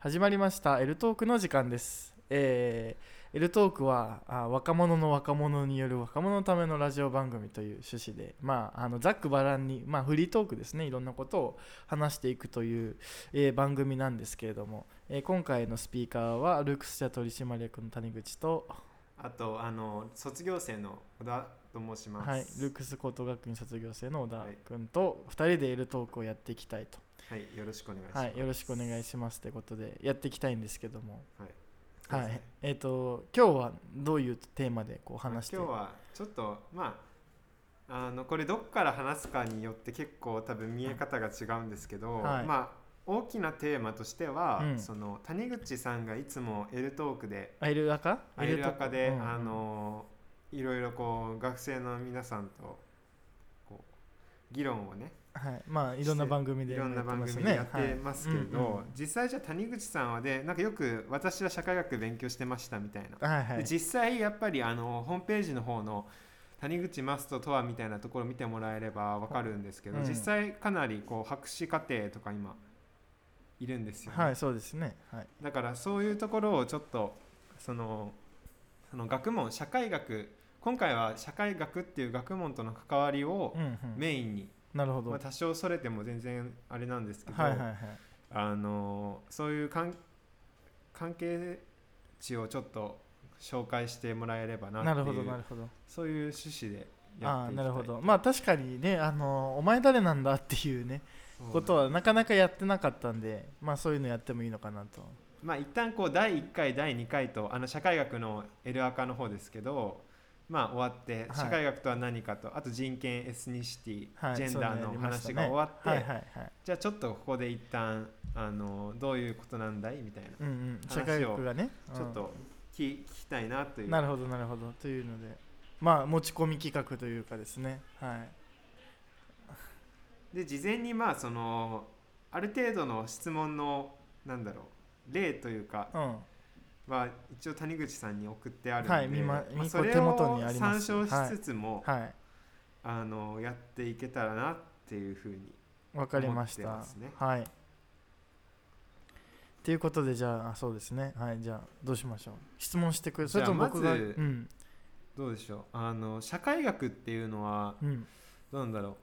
始まりました「エルトーク」の時間です。えー、エルトークはあ若者の若者による若者のためのラジオ番組という趣旨で、まあ、あのざっくばらんに、まあ、フリートークですねいろんなことを話していくという、えー番組なんですけれども、えー今回のスピーカーはルークス社取締役の谷口と、あとあの卒業生の小田と申します。はい、ルークス高等学院卒業生の小田君と2人でエルトークをやっていきたいと、はい、よろしくお願いします。はい、よろしくお願いしますということでやっていきたいんですけども。はい。はい、えっ、と今日はどういうテーマでこうまあ話して？今日はちょっとまああのこれどっから話すかによって結構多分見え方が違うんですけど、はい。まあ大きなテーマとしては、うん。その谷口さんがいつも L トークであエルアカ？アイルアカで、うんうん。あのいろいろこう学生の皆さんとこう議論をねはい。まあいろんな番組でいろんな番組ね。でやってますけれど、はい。うんうん。実際じゃあ谷口さんはでなんかよく私は社会学勉強してましたみたいな、はいはい。で実際やっぱりあのホームページの方の谷口マストとはみたいなところを見てもらえればわかるんですけど、うん。実際かなりこう博士課程とか今いるんですよね、はいそうですね。はい。だからそういうところをちょっとそのその学問社会学今回は社会学っていう学問との関わりをメインに、なるほど、まあ、多少それても全然あれなんですけど、はいはいはいあのそういう関関係値をちょっと紹介してもらえればなっていうなるほどなるほど。そういう趣旨でやああっていきたないるほど。まあ確かにねあのお前誰なんだっていうねことはなかなかやってなかったんでまあそういうのやってもいいのかなと。まあ一旦こう第1回第2回とあの社会学の L アカの方ですけどまあ終わってはい。社会学とは何かと、あと人権エスニシティ、はいジェンダーの話が終わって、はいはいはいじゃあちょっとここで一旦あのどういうことなんだいみたいな、話を社会学がね。ちょっと聞聞きたいなという。なるほどなるほど。というのでまあ持ち込み企画というかですね。はい。で事前にまあそのある程度の質問のなんだろう例というかうんは一応谷口さんに送ってあるので、はい見ま見あそれを参照しつつも、はい。あのやっていけたらなっていうふうにわかりまし思た。はい。ということでじゃああそうですね。はいじゃあどうしましょう。質問してくれそれとも僕がうん。どうでしょう。あの社会学っていうのはうん。どうなんだろう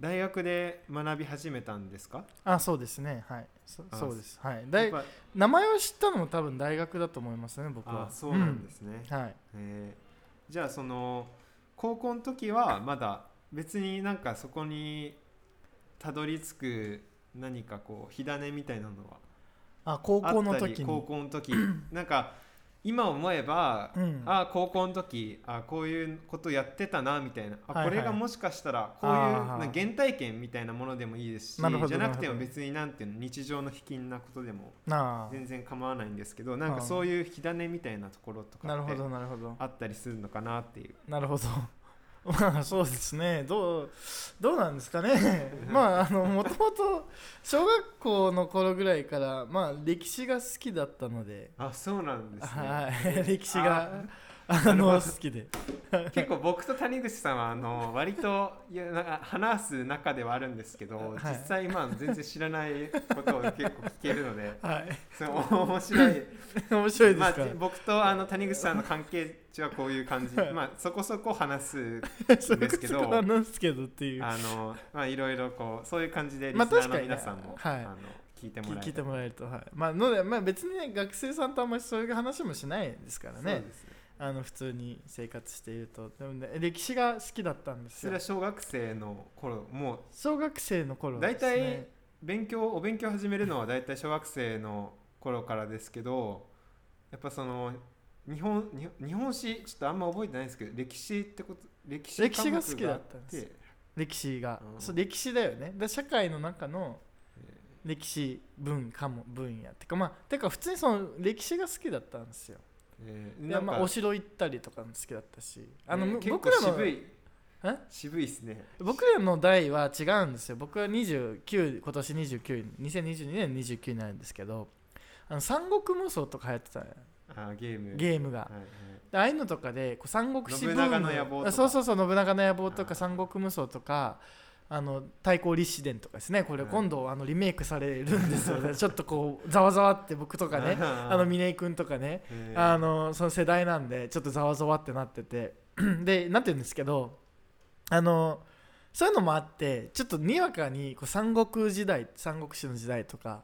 大学で学び始めたんですか？あそうですね。はい。そあそうです。はい。だいやっ名前を知ったのも多分大学だと思いますね僕ぱは。あそうなんですね、うん。はい。えー。じゃあその高校の時はまだ別になんかそこにたどり着く何かこう火種みたいなのはあ高校の時に。高校の時。なんか今思えば、うん。あ高校の時あこういうことやってたなみたいな。あ、はいはい。これがもしかしたらこういう原体験みたいなものでもいいですしじゃなくても別になんていうの日常の卑近なことでも全然構わないんですけどなんかそういう火種みたいなところとかってあったりするのかなっていう。なるほどまあそうですね。どうどうなんですかね。まああのもともと小学校の頃ぐらいからまあ歴史が好きだったので、あそうなんですね。はい。歴史があのど好きで。結構僕と谷口さんはあの割といやなんか話す中ではあるんですけど、はい。実際まあ全然知らないことを結構聞けるのではい。それ面白い。面白いでますあか、僕とあの谷口さんの関係値はこういう感じ。まあそこそこ話す そですけどこそこなんですけどっていう。あのまあいろいろこうそういう感じでリスまあナーの皆さんも、はい。あの聞いてもらえ聞聞いてもらえるとはい。まあのでまあ別にね学生さんとあんまりそういう話もしないですからね。あの普通に生活していると。でもね歴史が好きだったんですよ。それは小学生の頃もう小学生の頃大ですね。体勉強お勉強始めるのは大体小学生の頃からですけどやっぱその日本日本史ちょっとあんま覚えてないんですけど歴史ってこと歴史歴史が好きだったんです。歴史が、うん。そう歴史だよね。で社会の中のえ歴史文化も分野ってかまあてか普通にその歴史が好きだったんですよ。えーでまあお城行ったりとかも好きだったしあの、えー僕らの渋い。え？渋いですね。僕らの代は違うんですよ。僕は29今年292022年29になるんですけどあの三国無双とか流行ってたあーゲーム。ゲームが。はいはい。でああいうのとかでこう三国志ブームそうそうそう信長の野望とか三国無双とかあの太閤立志伝とかですね。これ今度あのリメイクされるんですよね。ちょっとこうざわざわって僕とかねあの峰井君とかねあのその世代なんでちょっとざわざわってなってて。でなってるんですけどあのそういうのもあってちょっとにわかにこう三国時代三国志の時代とか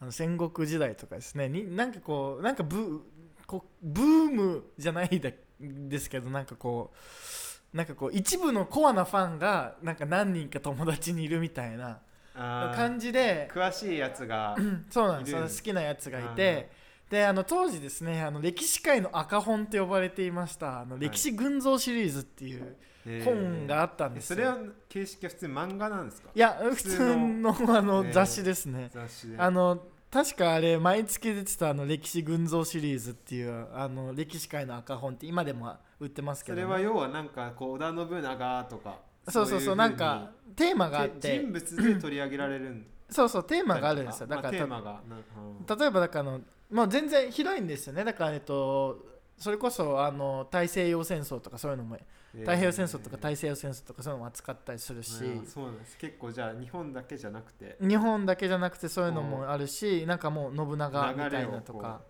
あの戦国時代とかですねになんかこうなんかブーこうブームじゃないだですけどなんかこうなんかこう一部のコアなファンがなんか何人か友達にいるみたいな感じで詳しいやつがそうなんです。好きなやつがいてであの当時ですねあの歴史界の赤本と呼ばれていましたあの歴史群像シリーズっていう本があったんですそれは形式は普通に漫画なんですか？いや普通通ののあのね雑誌ですね、雑誌で。あの確かあれ毎月出てたあの歴史群像シリーズっていうあの歴史界の赤本って今でも売ってますけどね、それは要はなんかこう織田信長とかそうそうそういなんかテーマがあって。人物で取り上げられるん。そうそうテーマがあるんですよ。だまあからテーマがなうん。例えばだからあの、まあ、全然広いんですよね。だからえっとそれこそあの大西洋戦争とかそういうのも太平洋戦争とか大西洋戦争とかそういうのも扱ったりするし、えーそうなんです。結構じゃあ日本だけじゃなくて。日本だけじゃなくてそういうのもあるしなんかもう信長みたいなとか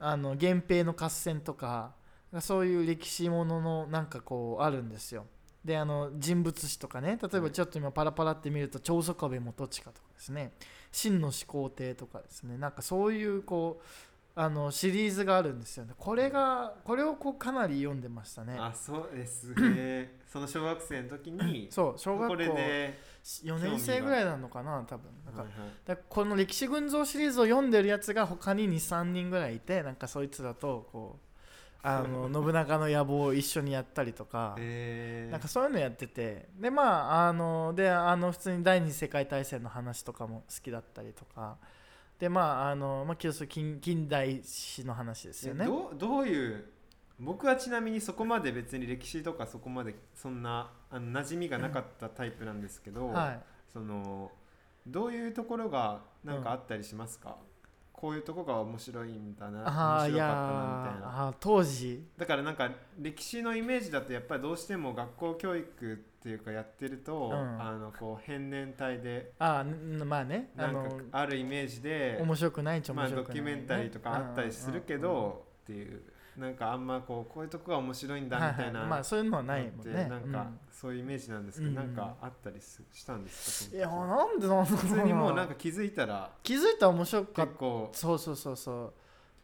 あの源平の合戦とかそういう歴史もののなんかこうあるんですよ。であの人物誌とかね例えばちょっと今パラパラって見ると長宗我部元親とかですね。真の始皇帝とかですね。なんかそういうこうあのシリーズがあるんですよね。これがこれをこうかなり読んでましたね。ーあそうですね。その小学生の時に そう小学校で4年生ぐらいなのかな多分。なんかはいはい。この歴史群像シリーズを読んでるやつが他に23人ぐらいいてなんかそいつらとこう あの信長の野望を一緒にやったりとか、えー。なんかそういうのやってて。でまああのであの普通に第二次世界大戦の話とかも好きだったりとかでまああのまあ今日近近代史の話ですよね。えどうどういう僕はちなみにそこまで別に歴史とかそこまでそんなあの馴染みがなかったタイプなんですけど、はい。そのどういうところがなんかあったりしますか、こういうところが面白いんだな面白かったなみたいな。当時。だからなんか歴史のイメージだとやっぱりどうしても学校教育っていうかやってると、うん。あのこう変年体であーんまあね。あなんかのあるイメージで面白くないっちゃまあ、面白くない、ね。ドキュメンタリーとかあったりするけどっていう。なんかあんまこうこういうとこが面白いんだはいみたいなはいまあそういうのはないもんね。なんかうん。そういうイメージなんですけど、うん。なんかあったりすしたんですか？いやなんでなんだろう普通にもうなんか気づいたら気づいたら面白かった。そうそうそうそう。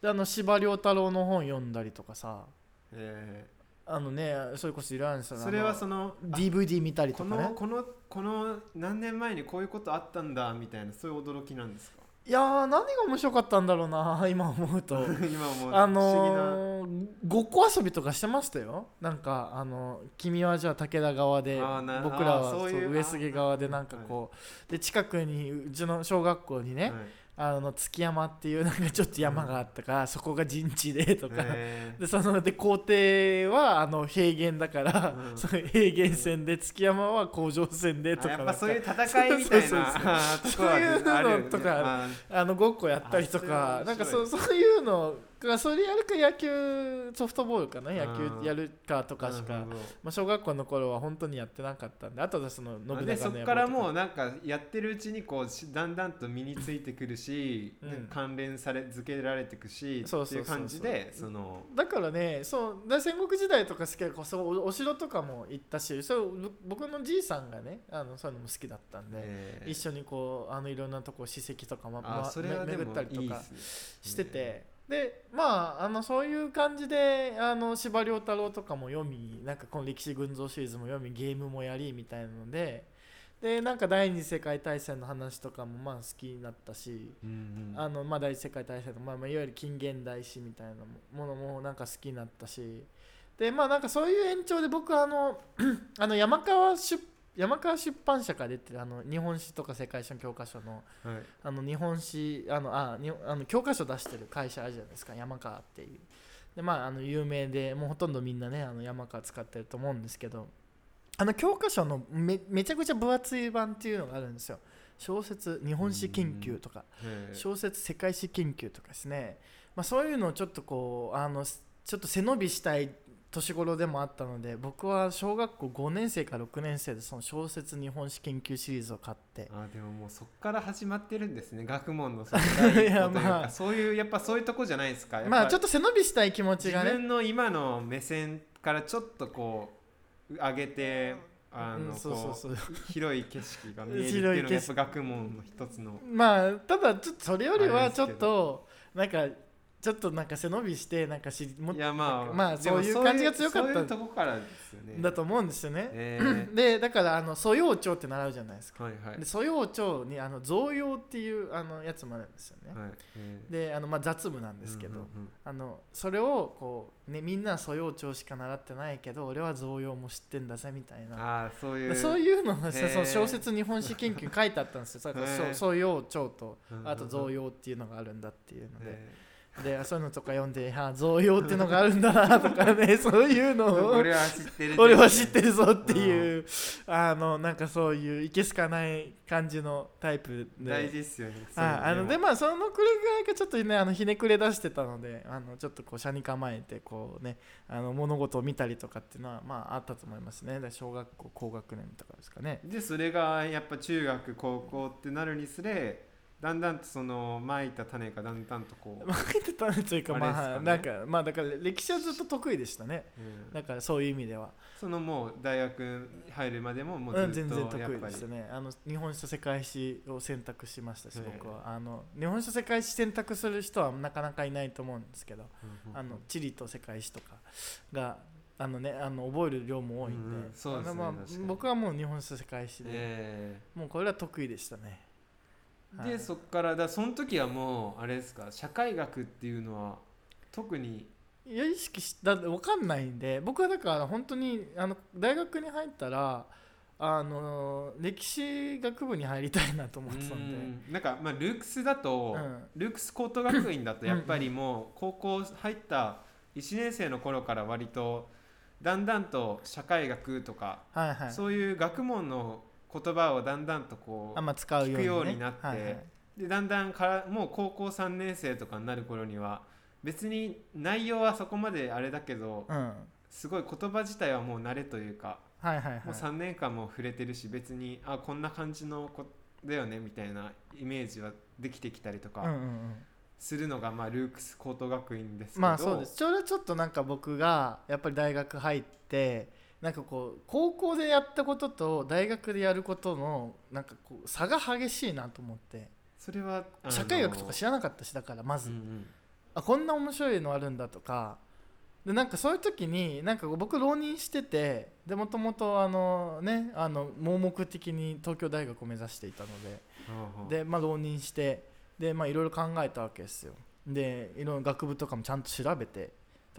であの司馬遼太郎の本読んだりとかさ。えあのねそれこそいろいろあるんですよ。ーそれはのそのあ DVD 見たりことかね。のこのこの何年前にこういうことあったんだみたいなそういう驚きなんですか？いやー何が面白かったんだろうな 今思うと。今もうあ不思議な、のー、ごっこ遊びとかしてましたよ。なんかあの君はじゃあ武田側で僕らは上杉側でなんかこうで近くにうちの小学校にね、はいあの月山っていうなんかちょっと山があったから、そこが陣地でとか、えでそので校庭はあの平原だから、うん。その平原線で月山は甲状線でーとかあやっぱそういう戦いみたいな。そういうのとかまああのごっこやったりとかなんかそうそういうのがそれやるか野球ソフトボールかな野うん球やるかとかしか、まあ、小学校の頃は本当にやってなかったんであとでその信長のでそこからもううなんかやってるうちにこうしだんだんと身についてくるし、うん。関連され付けられていくしそういう感じでそのだからねそうで戦国時代とか好きだからそうおお城とかも行ったしそうぼ僕のじいさんがねあのそういうのも好きだったんで、えー。一緒にこうあのいろんなとこ史跡とか、まあま巡ったりとかしてて、でまああのそういう感じであの司馬遼太郎とかも読みなんかこの歴史群像シリーズも読みゲームもやりみたいなのででなんか第二次世界大戦の話とかもまあ好きになったし、うんうん。あのまあ、第一次世界大戦の、まあ、まあいわゆる近現代史みたいなものもなんか好きになったし。でまあなんかそういう延長で僕はあの あの山川出山川出版社から出てるあの日本史とか世界史の教科書のはい。あの日本史あのあにあの教科書出してる会社あるじゃないですか山川っていう。でまああの有名でもうほとんどみんなねあの山川使ってると思うんですけどあの教科書のめめちゃくちゃ分厚い版っていうのがあるんですよ。小説日本史研究とかえ。ー小説世界史研究とかですね、まあ、そういうのをちょっとこうあのすちょっと背伸びしたい年頃でもあったので僕は小学校5年生か6年生でその小説日本史研究シリーズを買って。あでももうそっから始まってるんですね。学問のそいやまあ。そういうやっぱそういうとこじゃないですか。まあちょっと背伸びしたい気持ち自がね。分の今の目線からちょっとこう上げてあの、うんそうそうそう。こう広い景色が見えるっていうのがやっぱ学問の一つのまあただちょっとそれよりはちょっとなんかちょっとなんか背伸びしてなんかしもいやまあまあそういう感じが強かったとこからですよねだと思うんですよね。えーでだからあの素養帳って習うじゃないですか。はいはいで素養帳にあの贈用っていうあのやつもあるんですよね。はいえーであのまあ雑務なんですけど、うんうんうんあのそれをこうねみんなは素養帳しか習ってないけど俺は贈用も知ってんだぜみたいな。ああそういうそういうのがさへーその小説日本史研究に書いてあったんですよ。だからへー素養帳とあと贈用っていうのがあるんだっていうので。えでそういうのとか読んで「あ贈用っていうのがあるんだな」とかね そういうのを。ー俺は知ってる俺は知ってるぞっていう、あのなんかそういういけすかない感じのタイプで。大事ですよねああのでまあそのくらいがちょっとねあのひねくれ出してたのであのちょっとこう車に構えてこうねあの物事を見たりとかっていうのはまああったと思いますね。小学校高学年とかですかね。でそれがやっぱ中学高校ってなるにつれだんだんとそのまいた種がだんだんとこう、まいてたというかまあなんかまあだから歴史はずっと得意でしたね。うん。だからそういう意味では。そのもう大学入るまでももううん、ずっ全然得とやっぱり意でしたね。あの日本史と世界史を選択しましたし僕は。あの日本史と世界史選択する人はなかなかいないと思うんですけどうんうんあの地理と世界史とかがあのねあの覚える量も多いんで,、うんうん。そうですねあのまあ確かに。僕はもう日本史と世界史で、え。もうこれは得意でしたねはい。そっからだその時はもうあれですか社会学っていうのは特に？いや意識しだって分かんないんで僕はだから本当にあの大学に入ったらあの歴史学部に入りたいなと思ってたんで、うん。なんかまあルークスだと、うん。ルークス高等学院だとやっぱりもう高校入った1年生の頃から割とだんだんと社会学とか、はいはい。そういう学問の言葉をだんだんとこうあんま使うように,、ね、聞くようになってはいはい。でだんだんからもう高校3年生とかになる頃には別に内容はそこまであれだけどうん。すごい言葉自体はもう慣れというかはいはいはい。もう3年間も触れてるし別にあこんな感じの子だよねみたいなイメージはできてきたりとかうんうんうん。するのがまあルークス高等学院ですけどまあそうです。ちょうどちょっとなんか僕がやっぱり大学入ってなんかこう高校でやったことと大学でやることのなんかこう差が激しいなと思って。それは社会学とか知らなかったしだからまず、うんうん。あこんな面白いのあるんだとか。でなんかそういう時になんか僕浪人しててでもともとあのねあの盲目的に東京大学を目指していたので。でまあ浪人してでまあいろいろ考えたわけですよ。でいろんな学部とかもちゃんと調べて。だ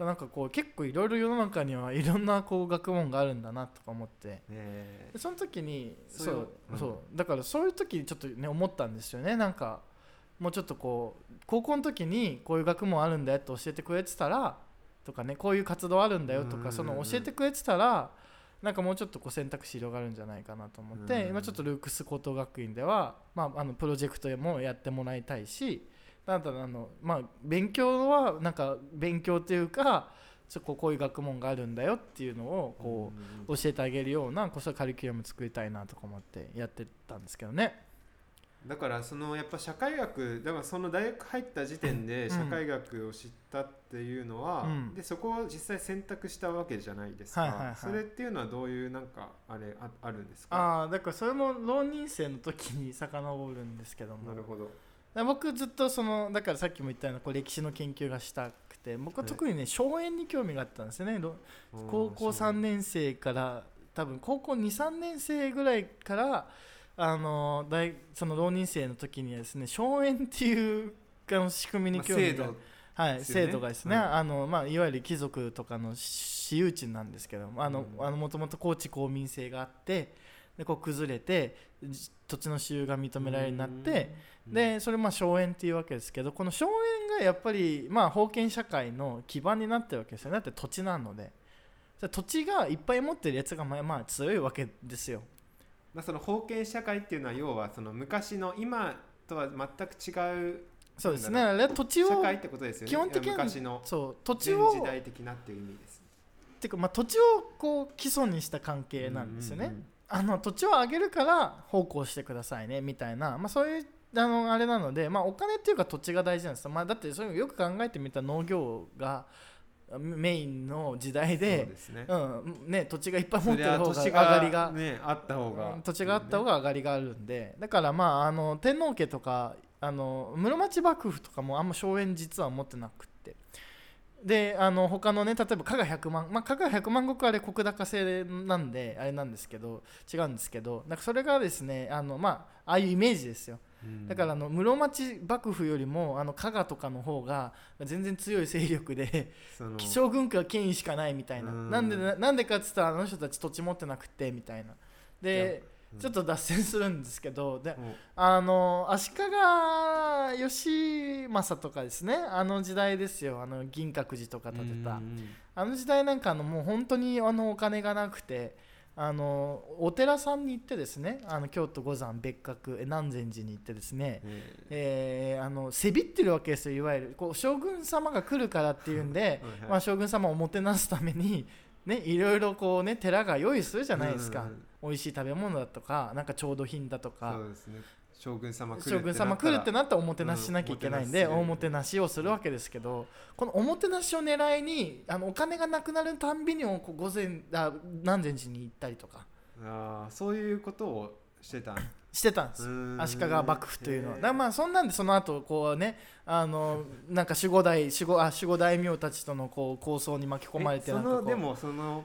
なんかこう結構いろいろ世の中にはいろんなこう学問があるんだなとか思って。え。でその時にそそうううん。そう。だからそういう時にちょっとね思ったんですよね。なんかもうちょっとこう高校の時にこういう学問あるんだよって教えてくれてたらとかねこういう活動あるんだよとかその教えてくれてたらなんかもうちょっとこう選択肢広がるんじゃないかなと思っうん。て今ちょっとルークス高等学院では、まあ、あのプロジェクトもやってもらいたいしただあの、まあ、勉強はなんか勉強というかちょっとこうこういう学問があるんだよっていうのをこう、教えてあげるようなこそカリキュラム作りたいなとか思ってやってたんですけどね。だからそのやっぱ社会学だからその大学入った時点でうん社会学を知ったっていうのは、うん。でそこを実際選択したわけじゃないですか、はいはいはい。それっていうのはどういうなんかあれああるんですか？ああだからそれも浪人生の時に遡るんですけども。なるほど。だ僕ずっとそのだからさっきも言ったようなこう歴史の研究がしたくて僕は特にね荘園に興味があったんですよね。ろ高校3年生から多分高校23年生ぐらいからあの大その浪人生の時にはですね荘園っていうあの仕組みにまあ興味が、はい、制度がですね、はいあのまあ、いわゆる貴族とかの私有地なんですけどもあの、うん。あのもともと高知公民制があってでこう崩れてじ土地の私有が認められるようになって、うん。でそれまあ荘園っていうわけですけどこの荘園がやっぱりまあ封建社会の基盤になってるわけですよね。だって土地なので。じゃあ土地がいっぱい持ってるやつがまあまあ強いわけですよ。まあ、その封建社会っていうのは要はその昔の今とは全く違うそうですね。あれは土地を社会ってことですよね。基本的に昔のそう土地前を時代的なっていう意味です。っていうか、まあ、土地をこう基礎にした関係なんですよね。あの土地を上げるから奉公してくださいねみたいな、まあ、そういうあのあれなので、まあ、お金っていうか土地が大事なんですよ、まあ、だってそれよく考えてみたら農業がメインの時代でそうですね。うんね、土地がいっぱい持ってる方が上ゃがりが、ねあった方がうん土地があった方が上がりがあるんでだからまああの天皇家とかあの室町幕府とかもあんま荘園実は持ってなくってであの他のね例えば加賀百万まあ加賀百万石あれ石高制なんであれなんですけど違うんですけどなんかそれがですねあのまあああいうイメージですよ。うん。だからあの室町幕府よりもあの加賀とかの方が全然強い勢力でその 将軍家は権威しかないみたいな。うん。なんでななんでかっつったらあの人たち土地持ってなくてみたいな。でうんちょっと脱線するんですけどであの足利義政とかですね。あの時代ですよ。あの銀閣寺とか建てた。うんあの時代なんかあのもう本当にあのお金がなくてあのお寺さんに行ってですね。あの京都五山別格え南禅寺に行ってですね。ええーあのせびってるわけですよ。いわゆるこう将軍様が来るからっていうんで、まあ、将軍様をもてなすために、ね、いろいろこうね寺が用意するじゃないですか、うん美味しい食べ物だとかなんか調度品だとかそうですね。将軍様来る将軍様来るってなったらおもてなししなきゃいけないんで、うんおもてなしをするわけですけどこのおもてなしを狙いにあのお金がなくなるたんびにこう午前あ南禅寺に行ったりとか。ああそういうことをしてたん？してたんです。足利幕府というのは。だまあそんなんでその後こうねあのなんか守護大守護あ守護大名たちとのこう構想に巻き込まれてそのでもその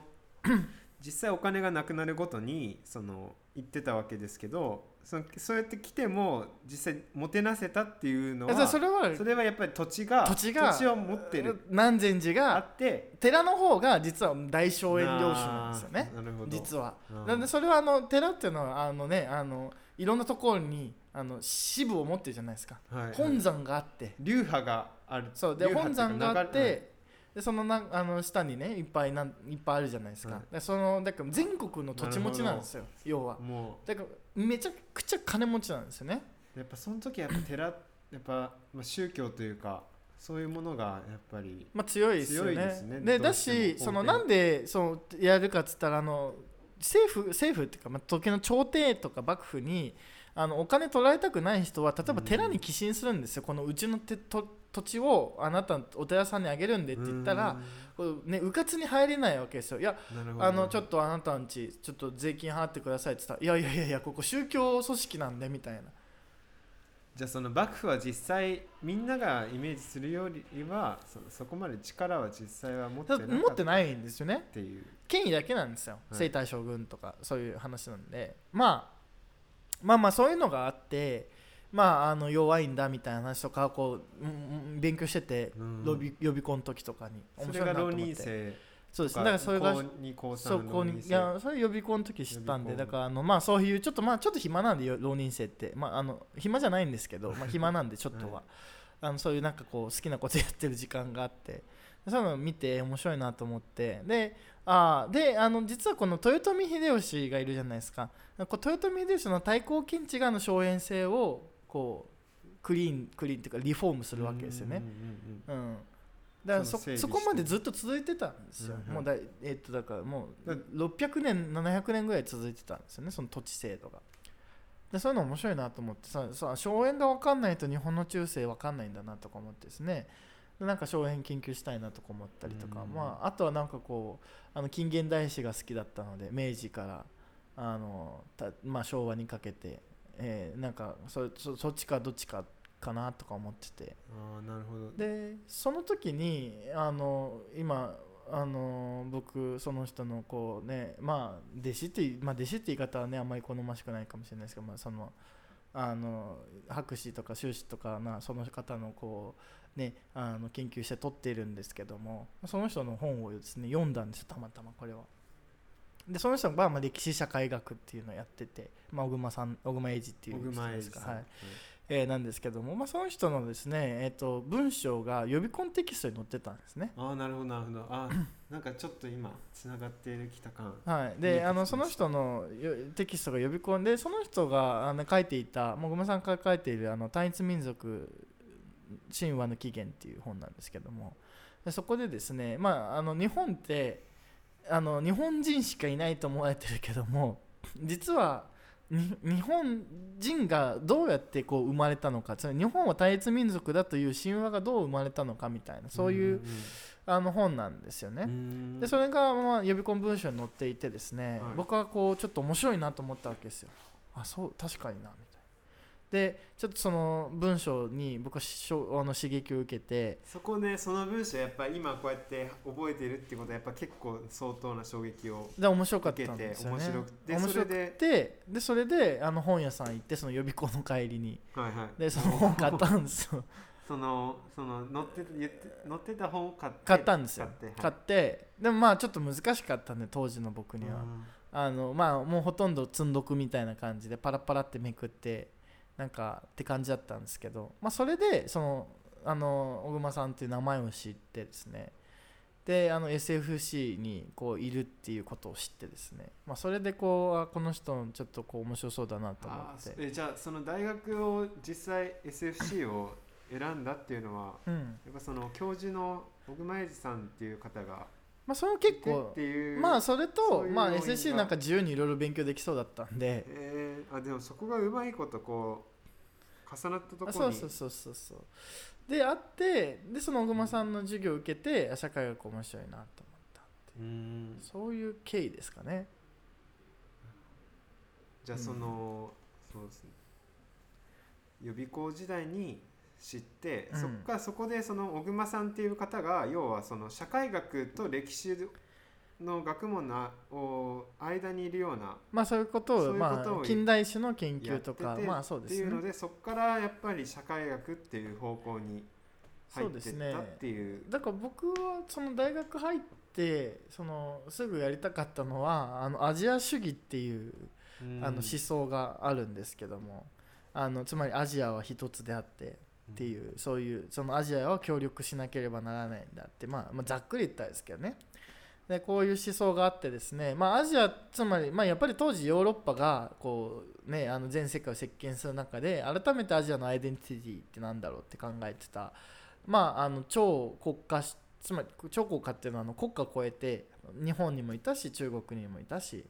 実際お金がなくなるごとにその言ってたわけですけどそのそうやって来ても実際もてなせたっていうのえはそれはそれはやっぱり土地が土地がを持ってる南禅寺あがって寺の方が実は大荘園領主なんですよね。なるほど。実は。うん。なんでそれはあの寺っていうのはあのねあのいろんなところにあの支部を持ってるじゃないですか、はいはい。本山があって。流派がある。そう。で本山があってでそのなあの下にねいっぱいなんいっぱいあるじゃないですか,、はい。でそのだから全国の土地持ちなんですよ要は。もだからめちゃくちゃ金持ちなんですよね。うやっぱその時はやっぱ寺やっぱ、まあ、宗教というかそういうものがやっぱりまあ強いですよね。ですね。でだしそのなんでそのやるかっつったらあの政府政府っていうか、まあ、時の朝廷とか幕府にあのお金取られたくない人は例えば寺に寄進するんですよ、このうちのてと土地をあなたお寺さんにあげるんでって言ったらこう、ね、うかつに入れないわけですよ。いやあのちょっとあなたんちちょっと税金払ってくださいって言ったらいやいやいやいやここ宗教組織なんでみたいな。じゃあその幕府は実際みんながイメージするよりはそそこまで力は実際は持ってな持ってないんですよね。っていう。権威だけなんですよ、はい。将軍とかそういう話なんで、まあ、まあまあそういうのがあってまああの弱いんだみたいな話とかこう、勉強してて、うん。予備予備校の時とかに。それが浪人って生そうです。だからそれがそう三こうにいやそれ予備校の時知ったんでだからあのまあそういうちょっとまあちょっと暇なんでよ浪人生って。まああの暇じゃないんですけど、まあ、暇なんでちょっとは、はい。あのそういうなんかこう好きなことやってる時間があって。そういうのを見て面白いなと思って。であーであの実はこの豊臣秀吉がいるじゃないですか。こう豊臣秀吉の対抗検地があの荘園制をこうクリーンクリーンっていうかリフォームするわけですよね。うんうんうんうん、だからそそこまでずっと続いてたんですよ、うんうん。もうだえっとだからもうだ600年700年ぐらい続いてたんですよねその土地制度が。でそういうの面白いなと思ってささ荘園が分かんないと日本の中世分かんないんだなとか思ってですね。でなんか荘園研究したいなとか思ったりとか、うん。まあ、あとはなんかこうあの近現代史が好きだったので明治からあのた、まあ、昭和にかけて、えーなんかそそそっちかどっちかかなとか思ってて。ああなるほど。でその時にあの今あの僕その人のこうねまあ弟子って、まあ、弟子って言い方はねあんまり好ましくないかもしれないですけど、まあ、そのあの博士とか修士とかなその方のこうねあの研究して取っているんですけどもその人の本をですね読んだんですよたまたまこれは。でその人がまあ歴史社会学っていうのをやってて、まあ、小熊さん小熊英二っていう小人ですか。はいえーなんですけども、まあ、その人のですね、えー、と文章が予備コンテキストに載ってたんですね。ああなるほどなるほど。あー なんかちょっと今つながってきた感。はい、であのその人のよテキストが呼び込んでその人があの書いていたもうごめんさんが書いているあの単一民族神話の起源っていう本なんですけども。でそこでですね、まあ、あの日本ってあの日本人しかいないと思われてるけども実はに日本人がどうやってこう生まれたのかつまり日本は単一民族だという神話がどう生まれたのかみたいなそういう、あの本なんですよね。ねでそれがまあ予備校文書に載っていてですね、はい僕はこうちょっと面白いなと思ったわけですよ。あそう確かになみたいな。でちょっとその文章に僕はしょあの刺激を受けてそこねその文章やっぱ今こうやって覚えてるってことはやっぱ結構相当な衝撃をで面白かったんですよね。面白くて面白くそれでてでそれであの本屋さん行ってその予備校の帰りに。はいはい。でその本買ったんですよ。そのその載ってた言って載ってた本を買って買ったんですよ。買って買ってでもまあちょっと難しかったんで当時の僕には、あのまあもうほとんど積んどくみたいな感じでパラパラってめくってなんかって感じだったんですけど、まあ、それでそのあの小熊さんっていう名前を知ってですね。であの SFC にこういるっていうことを知ってですね、まあ、それでこうあこの人ちょっとこう面白そうだなと思あって。ーえじゃあその大学を実際 SFC を選んだっていうのはうん。やっぱその教授の小熊英二さんっていう方がまあ、それも結いて構っていうまあそれそとまあ SSC なんか自由にいろいろ勉強できそうだったんで。えー、あでもそこがうまいことこう重なったところに。あそうそうそうそうそう。であってでその小熊さんの授業を受けてあ社会学面白いなと思ったう。ーん。そういう経緯ですかね。じゃあその、そうですね。予備校時代に知って、うん。そこからそこでその小熊さんっていう方が要はその社会学と歴史の学問のお間にいるようなまあそういうことを近代史の研究とかてまあそうですね。っていうのでそこからやっぱり社会学っていう方向に入ってっそうですね。たっていうだから僕はその大学入ってそのすぐやりたかったのはあのアジア主義っていうあの思想があるんですけども。あのつまりアジアは一つであってっていうそういうそのアジアは協力しなければならないんだって、まあ、まあざっくり言ったらですけどね。でこういう思想があってですね、まあ、アジアつまり、まあ、やっぱり当時ヨーロッパがこう、ね、あの全世界を席巻する中で改めてアジアのアイデンティティってなんだろうって考えてた、まあ、あの超国家つまり超国家っていうのはあの国家を超えて日本にもいたし中国にもいたし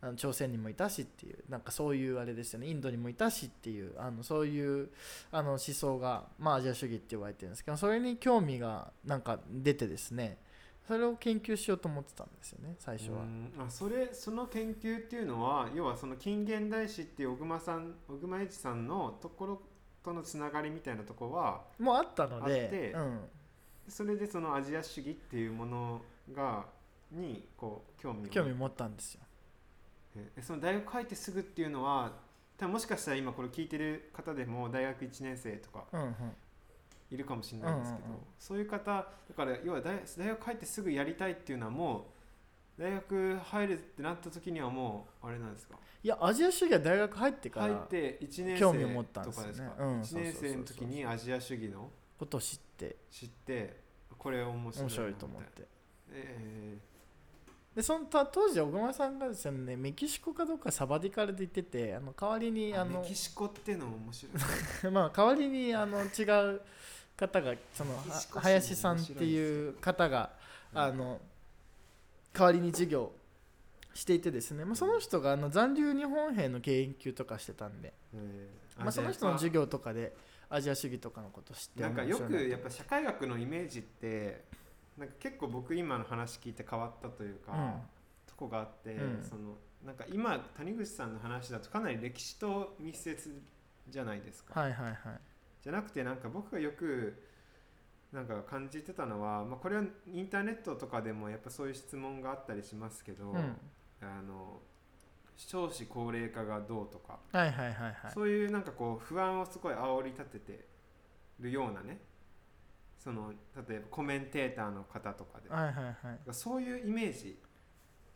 あの朝鮮にもいたしっていうなんかそういうあれですよね。インドにもいたしっていうあのそういうあの思想が、まあ、アジア主義って言われてるんですけどそれに興味がなんか出てですね。それを研究しようと思ってたんですよね最初は。うん。あそれその研究っていうのは要はその近現代史っていう小熊さん小熊英二さんのところとのつながりみたいなところはもうあったのあってで、うん、それでそのアジア主義っていうものがにこう興味を。興味持ったんですよ。えその大学入ってすぐっていうのは多分もしかしたら今これ聞いてる方でも大学1年生とかいるかもしれないんですけど、そういう方だから要は大大学入ってすぐやりたいっていうのはもう大学入るってなった時にはもうあれなんですか？いやアジア主義は大学入ってから入って1年生興味を持ったんとかですか、うん。1年生の時にアジア主義のことを知って。知ってこれ面白い面白いと思って。なえでそのた当時小熊さんがですねメキシコかどっかサバディカルで行っててあの代わりにあのメキシコっていうのも面白い。まあ代わりにあの違う方がその林さんっていう方がうん。あの代わりに授業していてですね、まあ、その人があの残留日本兵の研究とかしてたんで、えー。まあ、その人の授業とかでアジア主義とかのことを知ってなんかよくやっぱ社会学のイメージってなんか結構僕今の話聞いて変わったというか、うん。とこがあって、うん。そのなんか今谷口さんの話だとかなり歴史と密接じゃないですか、はいはいはい。じゃなくてなんか僕がよくなんか感じてたのは、まあ、これはインターネットとかでもやっぱそういう質問があったりしますけど、うん。あの少子高齢化がどうとか、はいはいはいはい。そういうなんかこう不安をすごい煽り立ててるようなねその例えばコメンテーターの方とかで、はいはいはい。そういうイメージ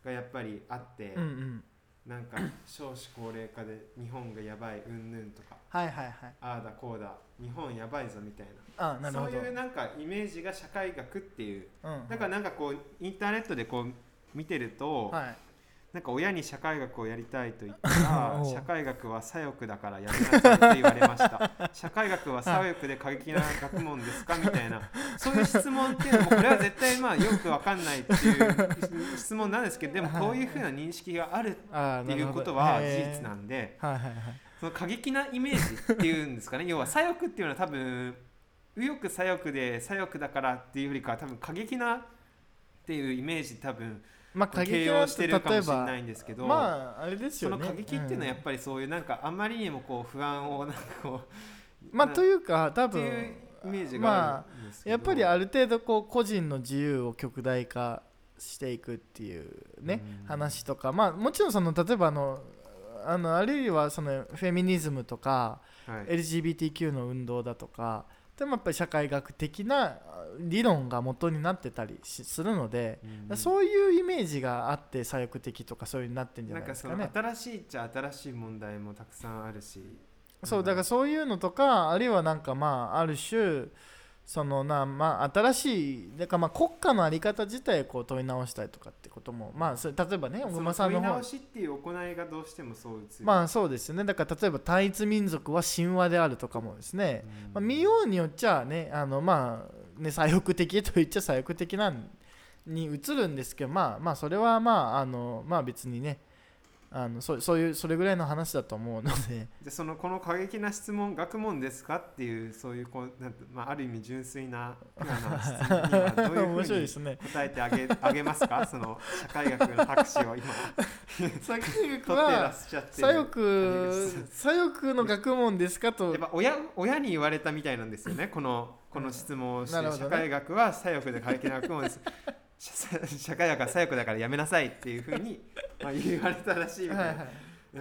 がやっぱりあって、うんうん。なんか少子高齢化で日本がやばいうんぬんとか。はいはいはい。ああだこうだ。日本やばいぞみたいな。あなるほど。そういうなんかイメージが社会学っていう。うんだからなんかこうインターネットでこう見てると、はいなんか親に社会学をやりたいと言ったら 社会学は左翼だからやめなさいって言われました。社会学は左翼で過激な学問ですかみたいな。そういう質問っていうのもこれは絶対まあよくわかんないっていう質問なんですけどでもこういうふうな認識があるあっていうことは事実なんでその過激なイメージっていうんですかね。要は左翼っていうのは多分右翼左翼で左翼だからっていうよりかは多分過激なっていうイメージ多分まあ過形激な容してるかもしれ例えばないんですけど、まああれですそよね。の過激っていうのはやっぱりそういうなんかあまりにもこう不安をなんかこううん まあというか多分イメージがあやっぱりある程度こう個人の自由を極大化していくっていうねうん。話とかまあもちろんその例えばあのあのあるいはそのフェミニズムとかはい。LGBTQ の運動だとかでもやっぱり社会学的な理論が元になってたりしするので、うんそういうイメージがあって左翼的とかそういうになってんじゃなかそのなんいですかね。新しいっちゃ新しい問題もたくさんあるしそうだからそういうのとかあるいはなんかまあある種そのなまあ新しいだからまあ国家の在り方自体をこう問い直したりとかってこともまあそれ例えばね小熊さんの方。問い直しっていう行いがどうしてもそう映るまあそうですよね。だから例えば単一民族は神話であるとかもですね、うん。まあ、見ようによっちゃねあのまあね左翼的と言っちゃ左翼的なんに映るんですけどまあまあそれはまああのまあ別にねあのそそういうそれぐらいの話だと思うので。でそのこの過激な質問学問ですかっていうそういうこうなんて、まあ、ある意味純粋な 質問にはどういうふ面うに答えてあげあげますか？その社会学の博士を今。左翼取ってらはっしゃって左る翼左翼の学問ですかと。やっぱ親親に言われたみたいなんですよね。このこの質問をして、ね。社会学は左翼で過激な学問です社 社会学は左翼だからやめなさいっていうふうに、まあ、言われたらしいみたいな、はいはい。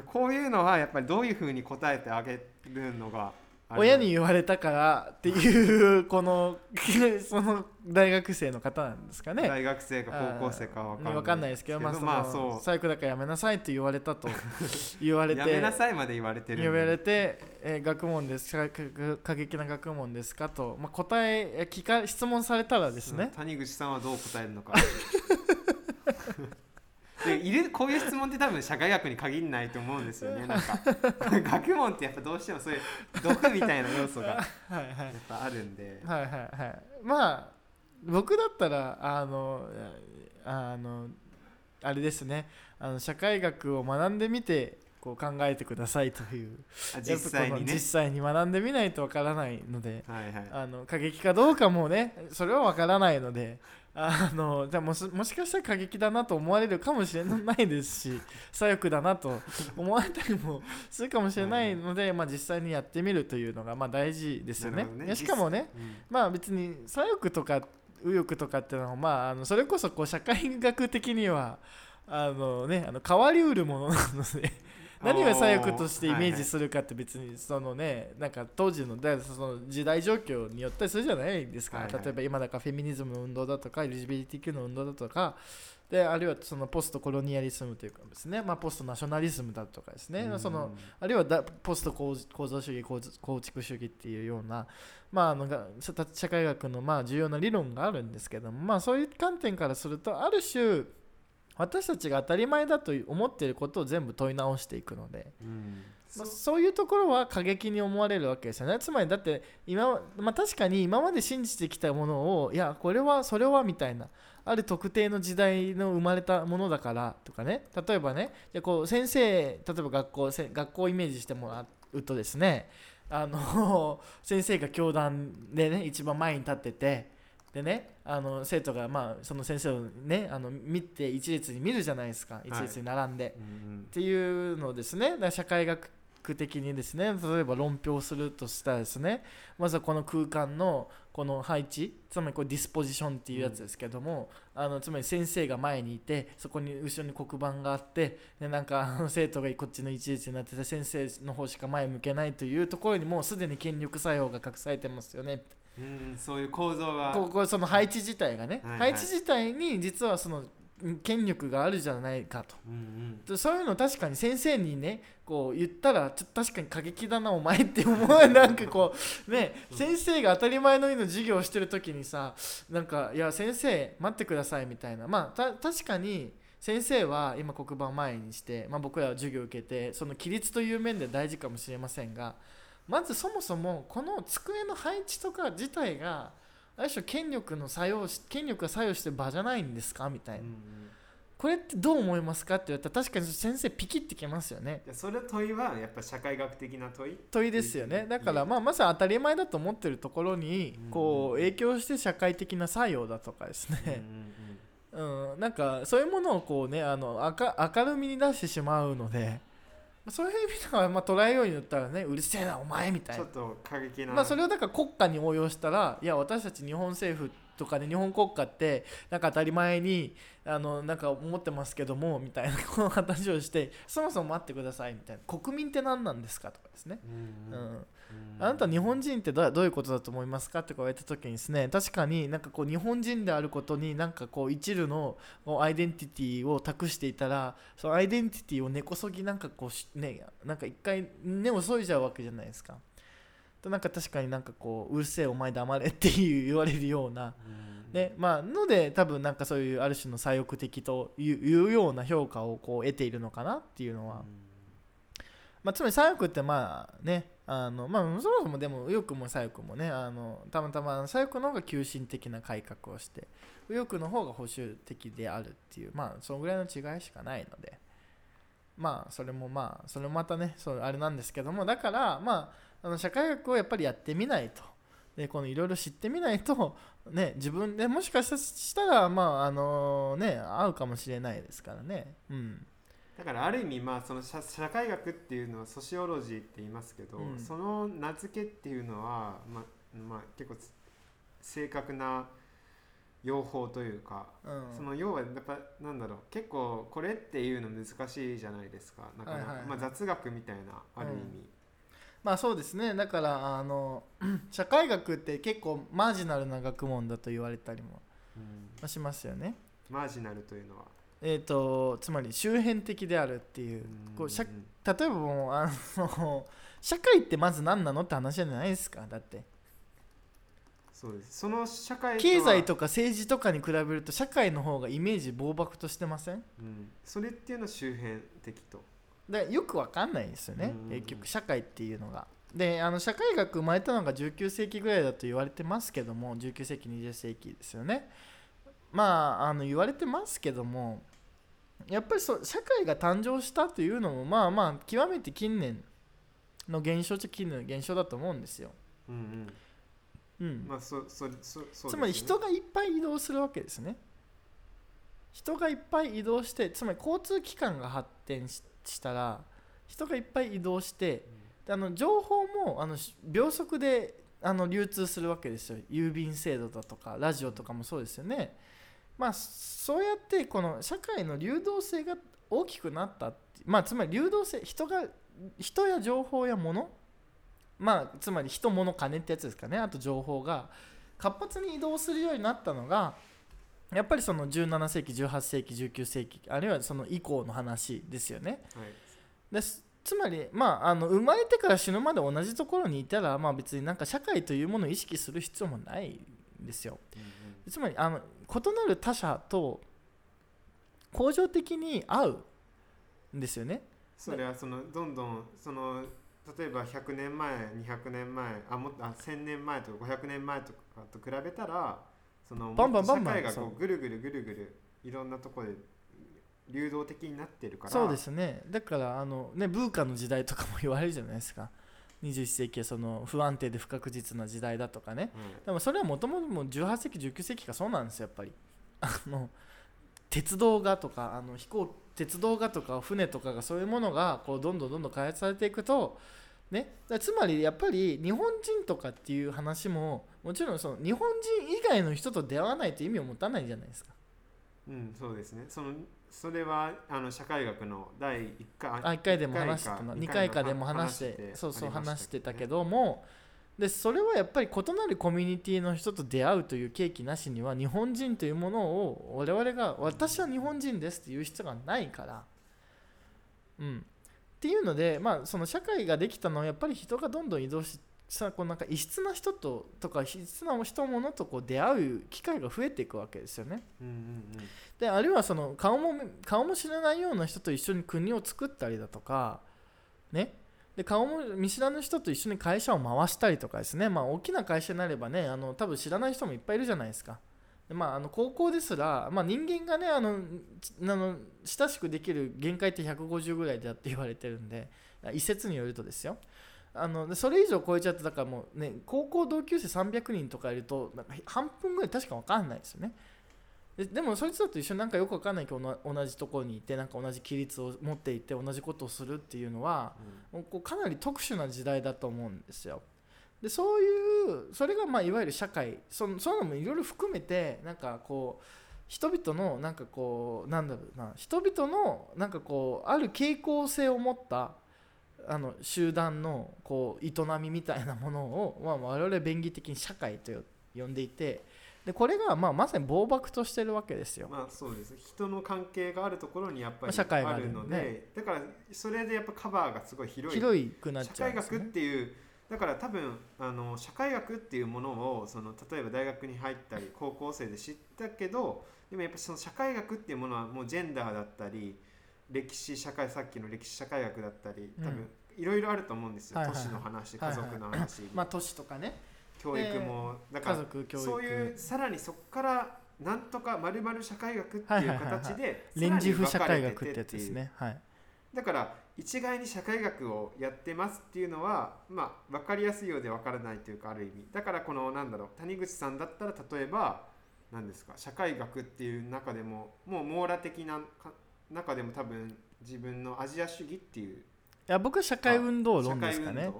こういうのはやっぱりどういうふうに答えてあげるのが親に言われたからっていうこの その大学生の方なんですかね。大学生か高校生かわかんないわかんないですけど、まあ、そのそ左翼だからやめなさいって言われたと 言わうれてやめなさいまで言われてる言われて、えー学問ですか？か過激な学問ですか？と、まあ、答ええ聞か質問されたらですね。谷口さんはどう答えるのか でいるこういう質問って多分社会学に限らないと思うんですよね。なんか 学問ってやっぱどうしてもそういう毒みたいな要素がやっはいはい。ぱあるんで。はいはいはい。まあ僕だったらあのあのあれですね。あの社会学を学んでみてこう考えてくださいという。あ実際にね。実際に学んでみないとわからないのではいはい。あの過激かどうかもねそれはわからないのであのじゃあもしもしかしたら過激だなと思われるかもしれないですし 左翼だなと思われたりもするかもしれないので、まあ、実際にやってみるというのがまあ大事ですよね。ね。しかもねうん。まあ別に左翼とか右翼とかっていうのはまああのそれこそこう社会学的にはあのねあの変わりうるものなので何を左翼としてイメージするかって別にそのねなんか当時のその時代状況によってするじゃないですか、はいはい。例えば今だからフェミニズムの運動だとか LGBTQ の運動だとか。であるいはそのポストコロニアリズムというかですね、まあ、ポストナショナリズムだとかですね、うん。そのあるいはだポスト構構造主義構築主義っていうような、まあ、あの社会学のまあ重要な理論があるんですけども、まあ、そういう観点からするとある種私たちが当たり前だと思っていることを全部問い直していくので、うん。まあ、そういうところは過激に思われるわけですよね。つまりだって今、まあ、確かに今まで信じてきたものをいやこれはそれはみたいな。ある特定の時代の生まれたものだからとかね。例えばねでこう先生例えば学校せ学校をイメージしてもらうとですね。あの 先生が教壇でね一番前に立っててでねあの生徒がまあその先生をねあの見て一列に見るじゃないですか。一列に並んで、うんっていうのをですね。社会学的にですね。例えば論評するとしたらですね。まずはこの空間のこの配置つまりこれディスポジションっていうやつですけども、あのつまり先生が前にいてそこに後ろに黒板があってでなんかあの生徒がこっちの一列になってて先生の方しか前向けないというところにもうすでに権力作用が隠されてますよねうんそういう構造が。ここその配置自体がね、はいはい。配置自体に実はその権力があるじゃないかと。うんうん。でそういうの確かに先生にねこう言ったらちょっと確かに過激だなお前って思うなんかこう ね先生が当たり前のように授業をしてる時にさなんかいや先生待ってくださいみたいな。まあた確かに先生は今黒板前にして、まあ、僕らは授業を受けてその規律という面で大事かもしれませんがまずそもそもこの机の配置とか自体がある種権力の作用し権力が作用してる場じゃないんですかみたいな、うんうん。これってどう思いますかって言われたら確かに先生ピキってきますよね。それ問いはやっぱ社会学的な問い？問いですよね。だからまあまさに当たり前だと思ってるところにうんこう影響して社会的な作用だとかですうんね、うん、なんかそういうものをこうねあの明明るみに出してしまうのでそういう意味ではまあ捉えようになったらねうるせえなお前みたいな。ちょっと過激な。まあそれをだから国家に応用したらいや私たち日本政府とかね日本国家ってなんか当たり前にあのなんか思ってますけどもみたいなこの話をしてそもそも待ってくださいみたいな。国民って何なんですか？とかですね、うんうん。うん、あなた日本人ってどどういうことだと思いますか？って言われた時にですね確かになんかこう日本人であることになんかこう一縷のアイデンティティを託していたらそのアイデンティティを根こそぎなんかこうしねなんか一回根を削いじゃうわけじゃないですか。となんか確かになんかこううるせえお前黙れっていう言われるような。うん。ねまあので多分なんかそういうある種の左翼的といういうような評価をこう得ているのかなっていうのは。まあ、つまり左翼ってまあねあのまあそもそもでも右翼も左翼もねあのたまたま左翼の方が急進的な改革をして右翼の方が保守的であるっていうまあそのぐらいの違いしかないのでまあそれもまあそれもまたねそうあれなんですけどもだからまああの社会学をやっぱりやってみないとでこのいろいろ知ってみないとね自分でもしかしたらまああのね合うかもしれないですからね。うん。だからある意味まあその社社会学っていうのはソシオロジーって言いますけど、うん。その名付けっていうのはまあまあ結構つ正確な用法というか、うん。その要はやっぱなんだろう結構これっていうの難しいじゃないですか。なかなか、はいはいはい。まあ、雑学みたいなある意味、まあそうですね。だからあの 社会学って結構マージナルな学問だと言われたりもしますよね。マージナルというのは、えー、とつまり周辺的であるっていうこう社うん例えばもうあの 社会ってまず何なのって話じゃないですかだって。そうです。その社会経済とか政治とかに比べると社会の方がイメージ暴漠としてません？うん、それっていうのは周辺的と。だよくわかんないですよねうん結局社会っていうのが。であの社会学生まれたのが19世紀ぐらいだと言われてますけども19世紀20世紀ですよねまああの言われてますけどもやっぱりそう社会が誕生したというのもまあまあ極めて近年の現象っちゃ近年の現象だと思うんですよ、うんうん。うん。まあそそそそうつまり人がいっぱい移動するわけですね。人がいっぱい移動してつまり交通機関が発展ししたら人がいっぱい移動してであの情報もあのし秒速であの流通するわけですよ。郵便制度だとかラジオとかもそうですよねまあそうやってこの社会の流動性が大きくなったまあつまり流動性人が人や情報や物まあつまり人物金ってやつですかね。あと情報が活発に移動するようになったのがやっぱりその17世紀18世紀19世紀あるいはその以降の話ですよね。はい。です。つまり、まあ、あの生まれてから死ぬまで同じところにいたら、まあ、別になんか社会というものを意識する必要もないんですよ。つまりあの異なる他者と恒常的に会うんですよね。それはそのどんどんその例えば100年前200年前あもあ1000年前とか500年前とかと比べたらそのバンバンバンバン社会がこうぐるぐるぐるぐるいろんなところで流動的になってるから。そうですね。だからあの、ね、ブーカの時代とかも言われるじゃないですか21世紀はその不安定で不確実な時代だとかね。はいでもそれはもともともう18世紀19世紀がそうなんですよやっぱり。あの鉄道がとかあの飛行鉄道がとか船とかがそういうものがこうどんどんどんどん開発されていくとね、つまりやっぱり日本人とかっていう話ももちろんその日本人以外の人と出会わないと意味を持たないじゃないですか。うん、そうですね。そのそれはあの社会学の第1回あ1回でも話してたの2回かでも話しててそうそう話してたけどども。でそれはやっぱり異なるコミュニティの人と出会うという契機なしには日本人というものを我々が私は日本人ですっていう必要がないから。うん、っていうので、まあ、その社会ができたのはやっぱり人がどんどん移動しさこうなんか異質な人ととか異質な人物とこう出会う機会が増えていくわけですよね。うんうんであるいはその顔も顔も知らないような人と一緒に国を作ったりだとかねで顔も見知らぬ人と一緒に会社を回したりとかですねまあ大きな会社になればねあの多分知らない人もいっぱいいるじゃないですか。でまあ、あの高校ですら、まあ、人間がねあのちあの親しくできる限界って150ぐらいだって言われてるんで一説によるとですよあのでそれ以上超えちゃってだからもうね高校同級生300人とかいるとなんか半分ぐらい確か分かんないですよね。ででもそいつらと一緒になんかよく分かんないけど同同じところにいてなんか同じ規律を持っていて同じことをするっていうのはもうこうかなり特殊な時代だと思うんですよ。でそういうそれがまあいわゆる社会そのそういうのもいろいろ含めてなんかこう人々のなんかこうなんだろうな人々のなんかこうある傾向性を持ったあの集団のこう営みみたいなものを、まあ、我々便宜的に社会と呼んでいてでこれがまあまさに暴漠としてるわけですよ。まあそうです。人の関係があるところにやっぱり社会があるので、ねだからそれでやっぱカバーがすごい広い広くなっ社会学っていうだから多分あの社会学っていうものをその例えば大学に入ったり高校生で知ったけどでもやっぱその社会学っていうものはもうジェンダーだったり歴史社会さっきの歴史社会学だったり多分いろいろあると思うんですよ、都市の話家族の話、まあ都市とかね。教育も、だか家ら族教育。そういうさらにそこからなんとかまるまる社会学っていう形でレンジ風社会学ってやつですね。はい。だから一概に社会学をやってますっていうのはまあ分かりやすいようで分からないというかある意味。だからこのなんだろう谷口さんだったら例えば何ですか社会学っていう中でももう網羅的なか中でも多分自分のアジア主義っていう。いや僕は社会運動社論ですかね。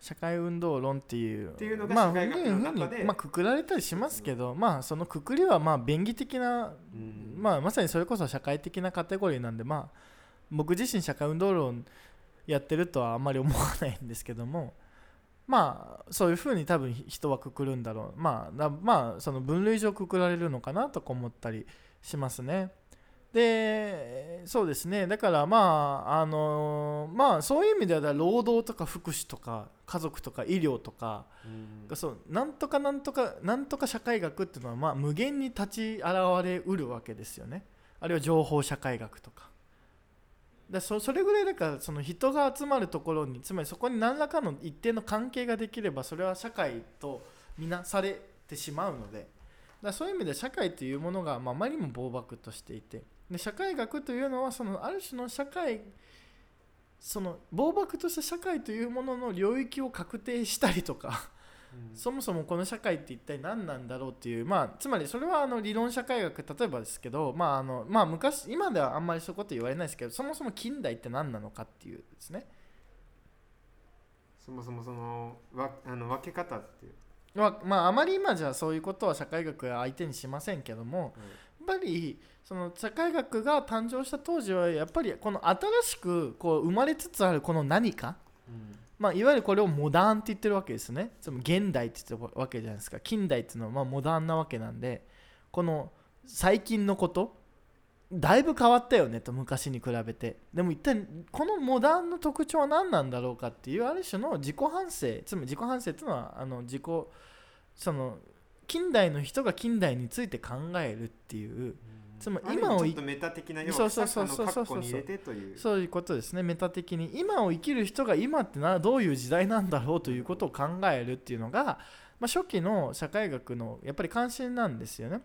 社会運動？論っていう。っていうのがまあ社会学の中で。ふうにまあ、くくられたりしますけどまあそのくくりはまあ便宜的な、うん。まあ、まさにそれこそ社会的なカテゴリーなんでまあ僕自身社会運動論やってるとはあんまり思わないんですけどもまあそういうふうに多分人はくくるんだろう。まあだまあその分類上くくられるのかなとか思ったりしますね。でそうですね。だからまああのまあそういう意味では労働とか福祉とか家族とか医療とかうん。そうなんとかなんとかなんとか社会学っていうのはまあ無限に立ち現れうるわけですよね。あるいは情報社会学とか。だそそれぐらいだからその人が集まるところにつまりそこに何らかの一定の関係ができればそれは社会とみなされてしまうので。だそういう意味で社会というものがまああまりにも暴漠としていてで社会学というのはそのある種の社会その暴漠とした社会というものの領域を確定したりとかうん。そもそもこの社会って一体何なんだろうっていう、まあ、つまりそれはあの理論社会学例えばですけど、まああのまあ、昔今ではあんまりそういうこと言われないですけどそもそも近代って何なのかっていうですね。そもそもそのわあの分け方っていう、まあ、まああまり今じゃそういうことは社会学は相手にしませんけどもやっぱりその社会学が誕生した当時はやっぱりこの新しくこう生まれつつあるこの何かうん。まあ、いわゆるこれをモダンって言ってるわけですね。つまり現代って言ってるわけじゃないですか。近代っていうのはまあモダンなわけなんでこの最近のことだいぶ変わったよねと昔に比べて。でも一体このモダンの特徴は何なんだろうかっていうある種の自己反省。つまり自己反省っていうのはあの自己その近代の人が近代について考えるっていうつまり今をちょっとメタ的な要はそうそうそうそうあの括弧に入れてという。そういうことですね。メタ的に今を生きる人が今ってなどういう時代なんだろうということを考えるっていうのが、まあ、初期の社会学のやっぱり関心なんですよね。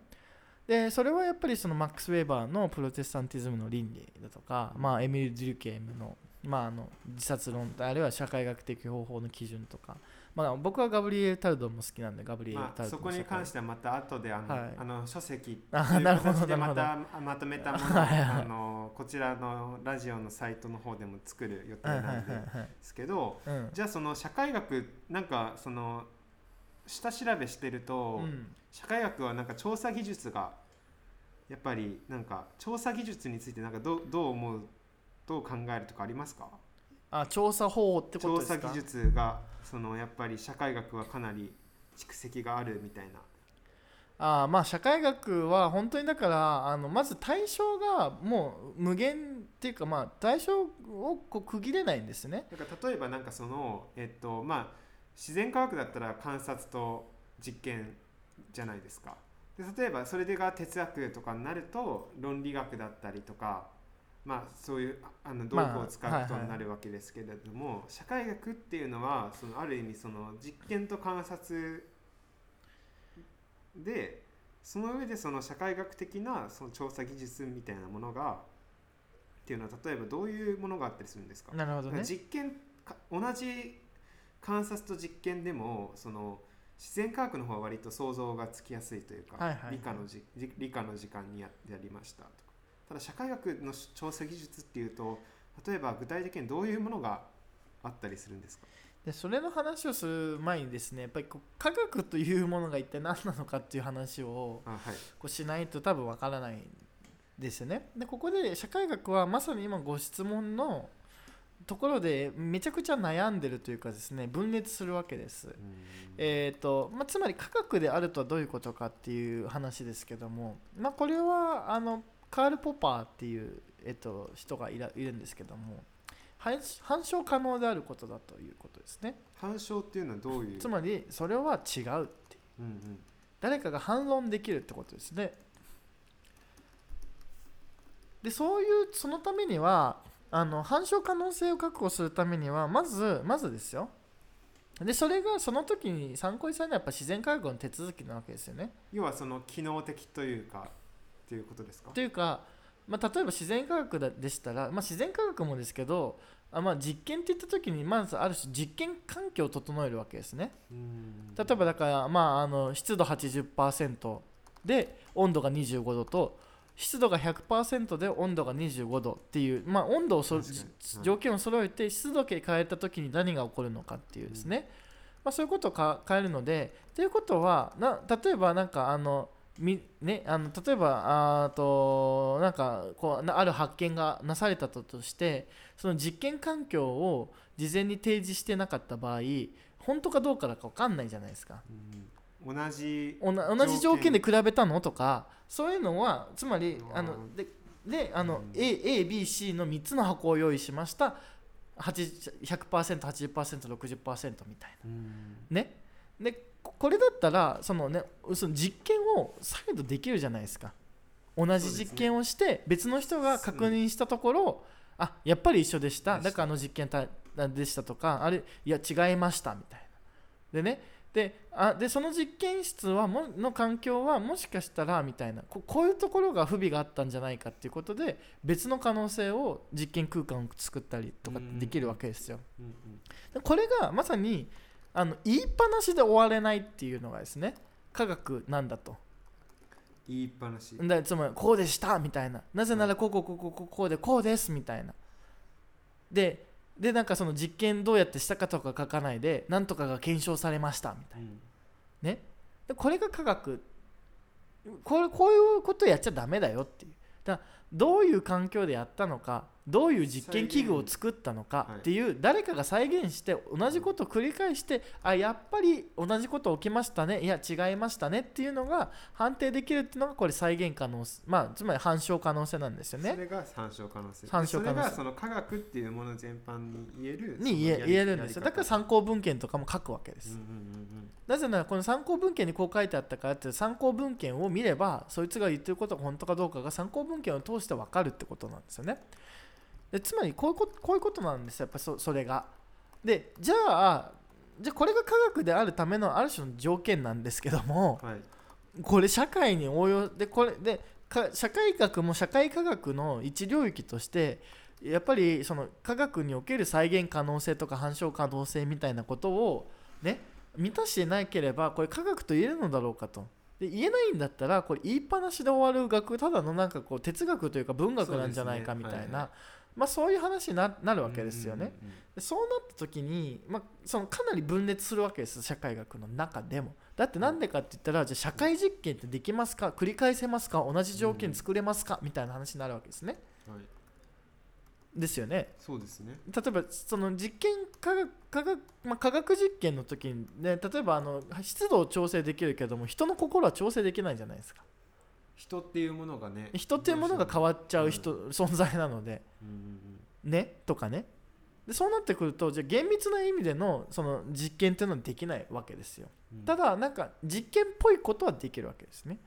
でそれはやっぱりそのマックス・ウェーバーのプロテスタンティズムの倫理だとか、まあ、エミル・デュケームの,、まあ、あの自殺論あるいは社会学的方法の基準とか、まあ、僕はガブリエル・タルドンも好きなんでガブリエル・まあ、タルドンそこに関してはまた後であの、はい。あの書籍あという形でまたまとめたものをあのこちらのラジオのサイトの方でも作る予定なんではいはい。すけどうん。じゃあその社会学なんかその下調べしてると、うん。社会学はなんか調査技術がやっぱりなんか調査技術についてなんかどうどう思うどう考えるとかありますか？あ調査方法ってことですか？調査技術がそのやっぱり社会学はかなり蓄積があるみたいなあーまあ社会学は本当にだからあのまず対象がもう無限っていうかまあ対象をこう区切れないんですね。だから例えばなんかそのえっとまあ自然科学だったら観察と実験じゃないですかで例えばそれでが哲学とかになると論理学だったりとかまあそういうあの道具を使うことになるわけですけれども、社会学っていうのはそのある意味その実験と観察でその上でその社会学的なその調査技術みたいなものがっていうのは例えばどういうものがあったりするんですか？なるほどね。実験か同じ観察と実験でもその自然科学の方は割と想像がつきやすいというか、はいはいはい。理科のじじ理科の時間にややりましたとかただ社会学の調査技術っていうと例えば具体的にどういうものがあったりするんですか？でそれの話をする前にですねやっぱりこう科学というものが一体何なのかっていう話をこうしないと多分わからないですよね。でここで社会学はまさに今ご質問のところでめちゃくちゃ悩んでるというかですね分裂するわけです、えーとまあ、つまり科学であるとはどういうことかっていう話ですけども、まあ、これはあのカール・ポパーっていう、えっと人がいらいるんですけども反反証可能であることだということですね。反証っていうのはどういう？つまりそれは違うっていう。うんうん。誰かが反論できるってことですね。でそういうそのためにはあの反証可能性を確保するためにはまずまずですよ。でそれがその時に参考にされるのはやっぱ自然科学の手続きなわけですよね。要はその機能的というかっていうことですか？というか、まあ、例えば自然科学だでしたら、まあ、自然科学もですけどあ、まあ、実験っていった時にまずある種実験環境を整えるわけですね。うん。例えばだから、まあ、あの湿度80%で温度が25度と湿度が100%で温度が25度っていう、まあ、温度をそはい。条件を揃えて湿度計変えた時に何が起こるのかっていうですね、まあ、そういうことをか変えるのでということはな例えばなんかあのみね、あの例えばあーとなんかこうなある発見がなされたととしてその実験環境を事前に提示してなかった場合本当かどうかだか分かんないじゃないですか。うん。同じ同じ条件で比べたのとかそういうのはつまりうんあのでであの、うん。AABC の3つの箱を用意しました。80 100%80%60% みたいうん。なね。でここれだったらそのねその実験を再度できるじゃないですか。同じ実験をして別の人が確認したところ、あやっぱり一緒でした。だからあの実験たでしたとかあれいや違いましたみたいな。でねであでその実験室はもの環境はもしかしたらみたいなここういうところが不備があったんじゃないかっていうことで別の可能性を実験空間を作ったりとかできるわけですよ。これがまさにあの言いっぱなしで終われないっていうのがですね科学なんだと。言いっぱなしだつまりこうでしたみたいななぜならこうこうこうこうこうこうでこうですみたいなででなんかその実験どうやってしたかとか書かないでなんとかが検証されましたみたいなうんねでこれが科学これこういうことやっちゃダメだよっていうだどういう環境でやったのかどういう実験器具を作ったのかっていう誰かが再現して同じことを繰り返してあやっぱり同じこと起きましたねいや違いましたねっていうのが判定できるっていうのがこれ再現可能まあつまり反証可能性なんですよね。それが参照可能性。参照可能性。それがその科学っていうもの全般に言えるに言え言えるんですよ。だから参考文献とかも書くわけです。うんうんうん。なぜならこの参考文献にこう書いてあったからって参考文献を見ればそいつが言ってることが本当かどうかが参考文献を通して分かるってことなんですよね。でつまりこういうことこういうことなんですよやっぱそそれが。でじゃあじゃあこれが科学であるためのある種の条件なんですけどもうんはいこれ社会に応用でこれでか社会学も社会科学の一領域としてやっぱりその科学における再現可能性とか反証可能性みたいなことをね満たしてなければこれ科学と言えるのだろうかと。で言えないんだったらこれ言いっぱなしで終わる学ただのなんかこう哲学というか文学なんじゃないかみたいなねはいはいまあそういう話にななるわけですよね。そうなった時に、まあ、そのかなり分裂するわけです社会学の中でも。だってなんでかって言ったらじゃあ社会実験ってできますか？繰り返せますか？同じ条件作れますか？みたいな話になるわけですね。はい。ですよね。そうですね。例えばその実験科学科学,、まあ、科学実験の時に、ね、例えばあの湿度を調整できるけども人の心は調整できないじゃないですか人っていうものがね人っていうものが変わっちゃう人、存在なので。うん。うんね？とかね。でそうなってくるとじゃあ厳密な意味でのその実験っていうのはできないわけですよ。うん。ただなんか実験っぽいことはできるわけですね。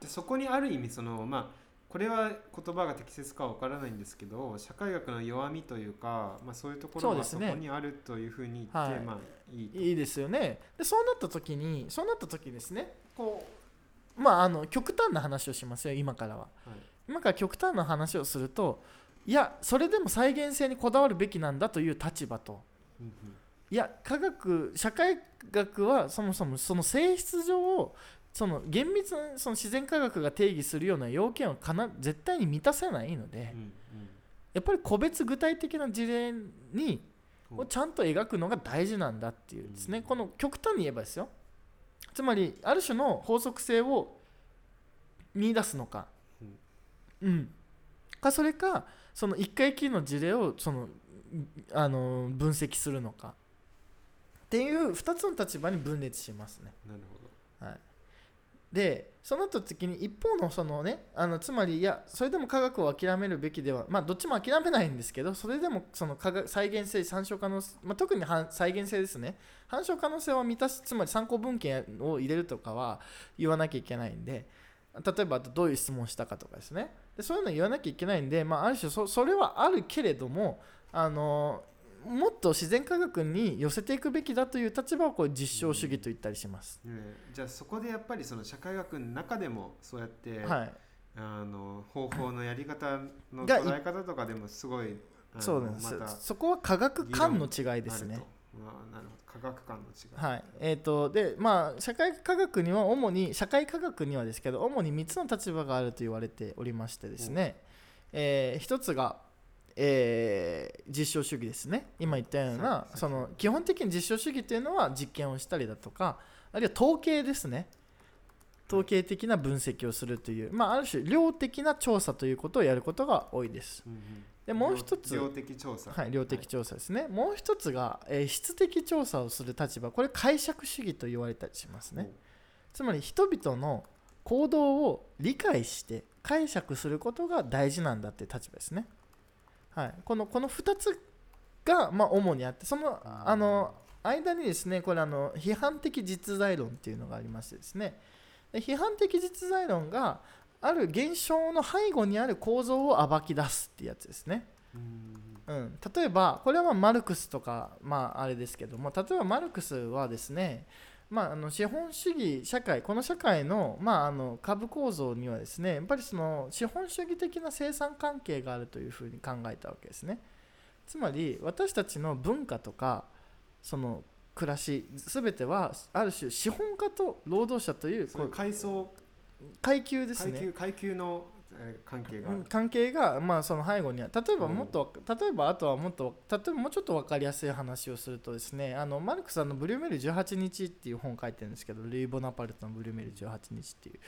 でそこにある意味そのまあこれは言葉が適切かわからないんですけど社会学の弱みというか、まあ、そういうところがそこにあるというふうに言って、はい。まあいいと。いいですよね。でそうなった時にそうなった時ですね。こうまああの極端な話をしますよ今からは。はい。今から極端な話をするといやそれでも再現性にこだわるべきなんだという立場と。うんうん。いや科学社会学はそもそもその性質上その厳密なその自然科学が定義するような要件をかな絶対に満たせないのでうんやっぱり個別具体的な事例にう。んをちゃんと描くのが大事なんだっていうですね、うん。この極端に言えばですよつまりある種の法則性を見出すのか、うん、かそれかその一回きりの事例をそのあの分析するのか。っていう2つの立場に分裂しますね。なるほど。はい、でそうなった時に一方のそのねあのつまりいやそれでも科学を諦めるべきではまあどっちも諦めないんですけどそれでもその科学再現性参照可能性、まあ、特に再現性ですね。反証可能性は満たしつまり参考文献を入れるとかは言わなきゃいけないんで例えばどういう質問をしたかとかですね。でそういうの言わなきゃいけないんで、まあ、ある種そそれはあるけれどもあのもっと自然科学に寄せていくべきだという立場をこう実証主義と言ったりします。ねじゃあそこでやっぱりその社会学の中でもそうやって、はい。あの方法のやり方のが捉え方とかでもすごいそうなんです、またそこは科学観の違いですね。ある。と。まあ、なるほど。科学観の違い、はい。えー、とでまあ社会科学には主に社会科学にはですけど主に3つの立場があると言われておりましてですね、え1つが、えー実証主義ですね。今言ったようなさその基本的に実証主義というのは実験をしたりだとかあるいは統計ですね。統計的な分析をするという、まあ、ある種量的な調査ということをやることが多いです。うんうん。でもう一つ量量的調査。はい、量的調査ですね、もう一つが、えー質的調査をする立場。これ解釈主義と言われたりしますね、つまり人々の行動を理解して解釈することが大事なんだっていう立場ですね、はい、このこの2つが、まあ、主にあってそのあの間にですねこれあの批判的実在論っていうのがありましてですね。で批判的実在論がある現象の背後にある構造を暴き出すっていうやつですね。うん。うん、例えばこれはまあマルクスとか、まあ、あれですけども例えばマルクスはですね、まあ、あの資本主義社会この社会の,、まあ、あの株構造にはですねやっぱりその資本主義的な生産関係があるというふうに考えたわけですね。つまり私たちの文化とかその暮らし全てはある種資本家と労働者というこう階層階級ですね。階級階級のえー関係が関係が、まあ、その背後には例えばうん。もっと、例えばあとはもっと例えばもうちょっと分かりやすい話をするとですねあのマルクスさんの「ブリューメール18日」っていう本を書いてるんですけどルイ・ボナパルトの「ブリューメール18日」っていう。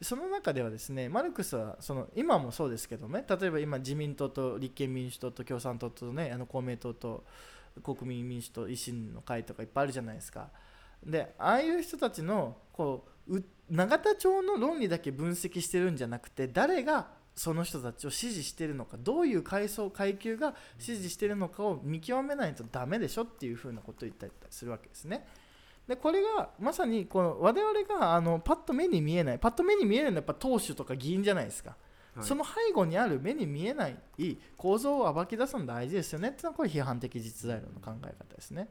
その中ではですねマルクスはその今もそうですけどね例えば今自民党と立憲民主党と共産党とねあの公明党と国民民主党維新の会とかいっぱいあるじゃないですかでああいう人たちのこうう永田町の論理だけ分析してるんじゃなくて誰がその人たちを支持してるのかどういう階層階級が支持してるのかを見極めないとダメでしょっていうふうなことを言ったりするわけですね。でこれがまさにこの我々があのパッと目に見えないパッと目に見えるのはやっぱ党首とか議員じゃないですか、はいその背後にある目に見えない構造を暴き出すの大事ですよねっていうのはこれ批判的実在論の考え方ですね。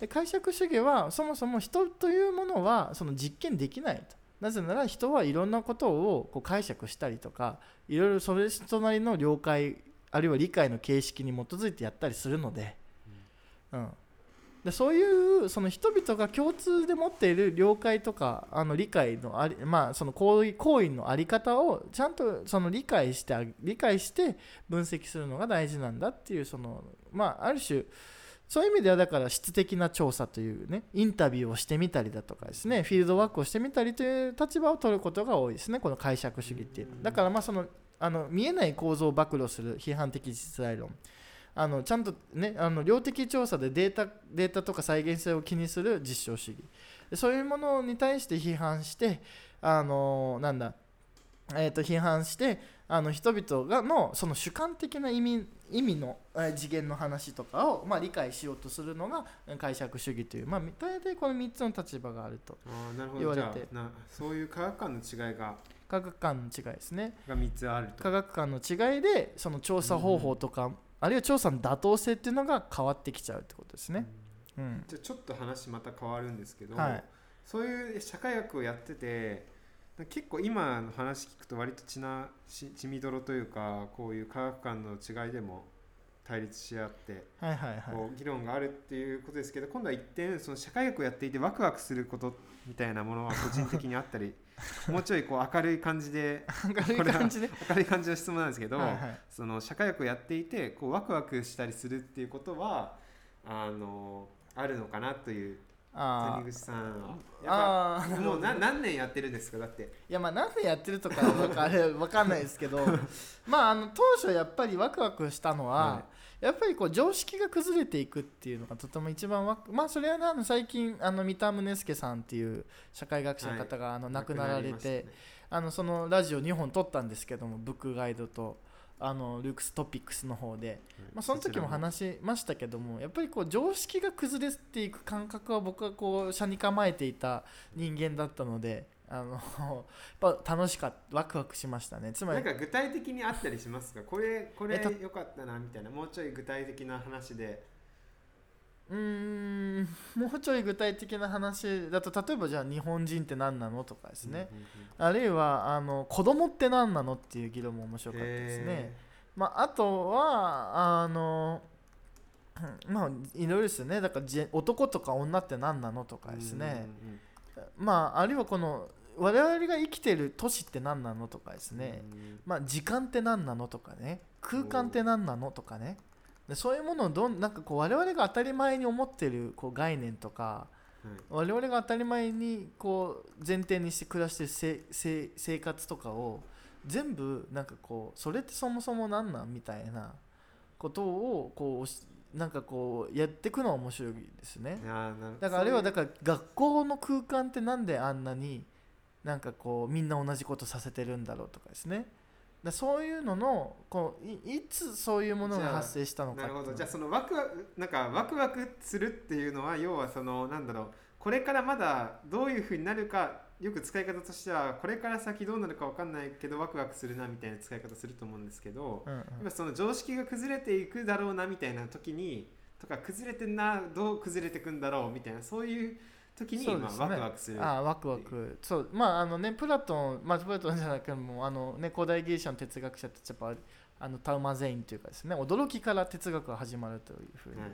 で解釈主義はそもそも人というものはその実験できないと。なぜなら人はいろんなことをこう解釈したりとかいろいろそれ人なりの了解あるいは理解の形式に基づいてやったりするので,、うん、でそういうその人々が共通で持っている了解とかあの理解のあり、まあ、その行為行為のあり方をちゃんとその理解して理解して分析するのが大事なんだっていうその、まあ、ある種そういう意味ではだから質的な調査というねインタビューをしてみたりだとかですねフィールドワークをしてみたりという立場を取ることが多いですねこの解釈主義っていうのは。だからまあそのあの見えない構造を暴露する批判的実在論。あのちゃんとねあの量的調査でデータデータとか再現性を気にする実証主義。でそういうものに対して批判してあのなんだえー、と批判してあの人々がのその主観的な意味意味の、えー次元の話とかを、まあ、理解しようとするのがえー解釈主義という、まあ、大体この3つの立場があると。言われて。そういう科学観の違いが？科学観の違いですね。が3つあると。科学観の違いでその調査方法とか、あるいは調査の妥当性っていうのが変わってきちゃうってことですね。うん。じゃあちょっと話また変わるんですけど、はい。そういう社会学をやってて結構今の話聞くと割と血なし血みどろというかこういう科学観の違いでも対立し合ってはいはいはいこう議論があるっていうことですけど今度は一点その社会学をやっていてワクワクすることみたいなものは個人的にあったり もうちょいこう明るい感じで明るい感じで？明るい感じの質問なんですけど、その社会学をやっていてこうワクワクしたりするっていうことはあのあるのかなというあ谷口さん。やっぱもうな何年やってるんですか？だって。いやまあなんでやってるとかわかあれ わかんないですけど。まああの当初やっぱりワクワクしたのは、はやっぱりこう常識が崩れていくっていうのがとても一番わくまあそれはねあの最近あの三田宗介さんっていう社会学者の方があの亡くなられて、あのそのラジオ2本撮ったんですけどもブックガイドとあのルークストピックスの方で、まあ、その時も話しましたけどもやっぱりこう常識が崩れていく感覚は僕はこう車に構えていた人間だったのであのやっぱ楽しかったワクワクしましたね。つまりなんか具体的にあったりしますか？これこれえた良かったなみたいなもうちょい具体的な話でうーんもうちょい具体的な話だと例えばじゃあ日本人って何なのとかですね、あるいはあの子供って何なのっていう議論も面白かったですね。まあ、あとはあのうんまあいろいろですよね。だから男とか女って何なのとかですね、まああるいはこの我々が生きてる都市って何なのとかですね、まあ時間って何なのとかね。空間って何なのとかねでそういうものをどんなんかこう我々が当たり前に思ってるこう概念とか我々が当たり前にこう前提にして暮らしてるせせ生活とかを全部なんかこうそれってそもそも何なんみたいなことをこうしなんかこうやっていくのは面白いですね。だからあれはだから学校の空間ってなんであんなになんかこうみんな同じことさせてるんだろうとかですね。だそういうののこういいつそういうものが発生したのかなるほど。じゃあそのワクワクなんかワクワクするっていうのは要はそのなんだろう。これからまだどういうふうになるかよく使い方としてはこれから先どうなるかわかんないけどワクワクするなみたいな使い方すると思うんですけど、うんうん。今その常識が崩れていくだろうなみたいな時にとか崩れてんなどう崩れていくんだろうみたいなそういう時に、まワクワクする。ああワクワク。そう。まああのねプラトンまあプラトンじゃなくてもあのね古代ギリシャの哲学者ってやっぱあのタウマゼインというかですね驚きから哲学が始まるというふうにはい。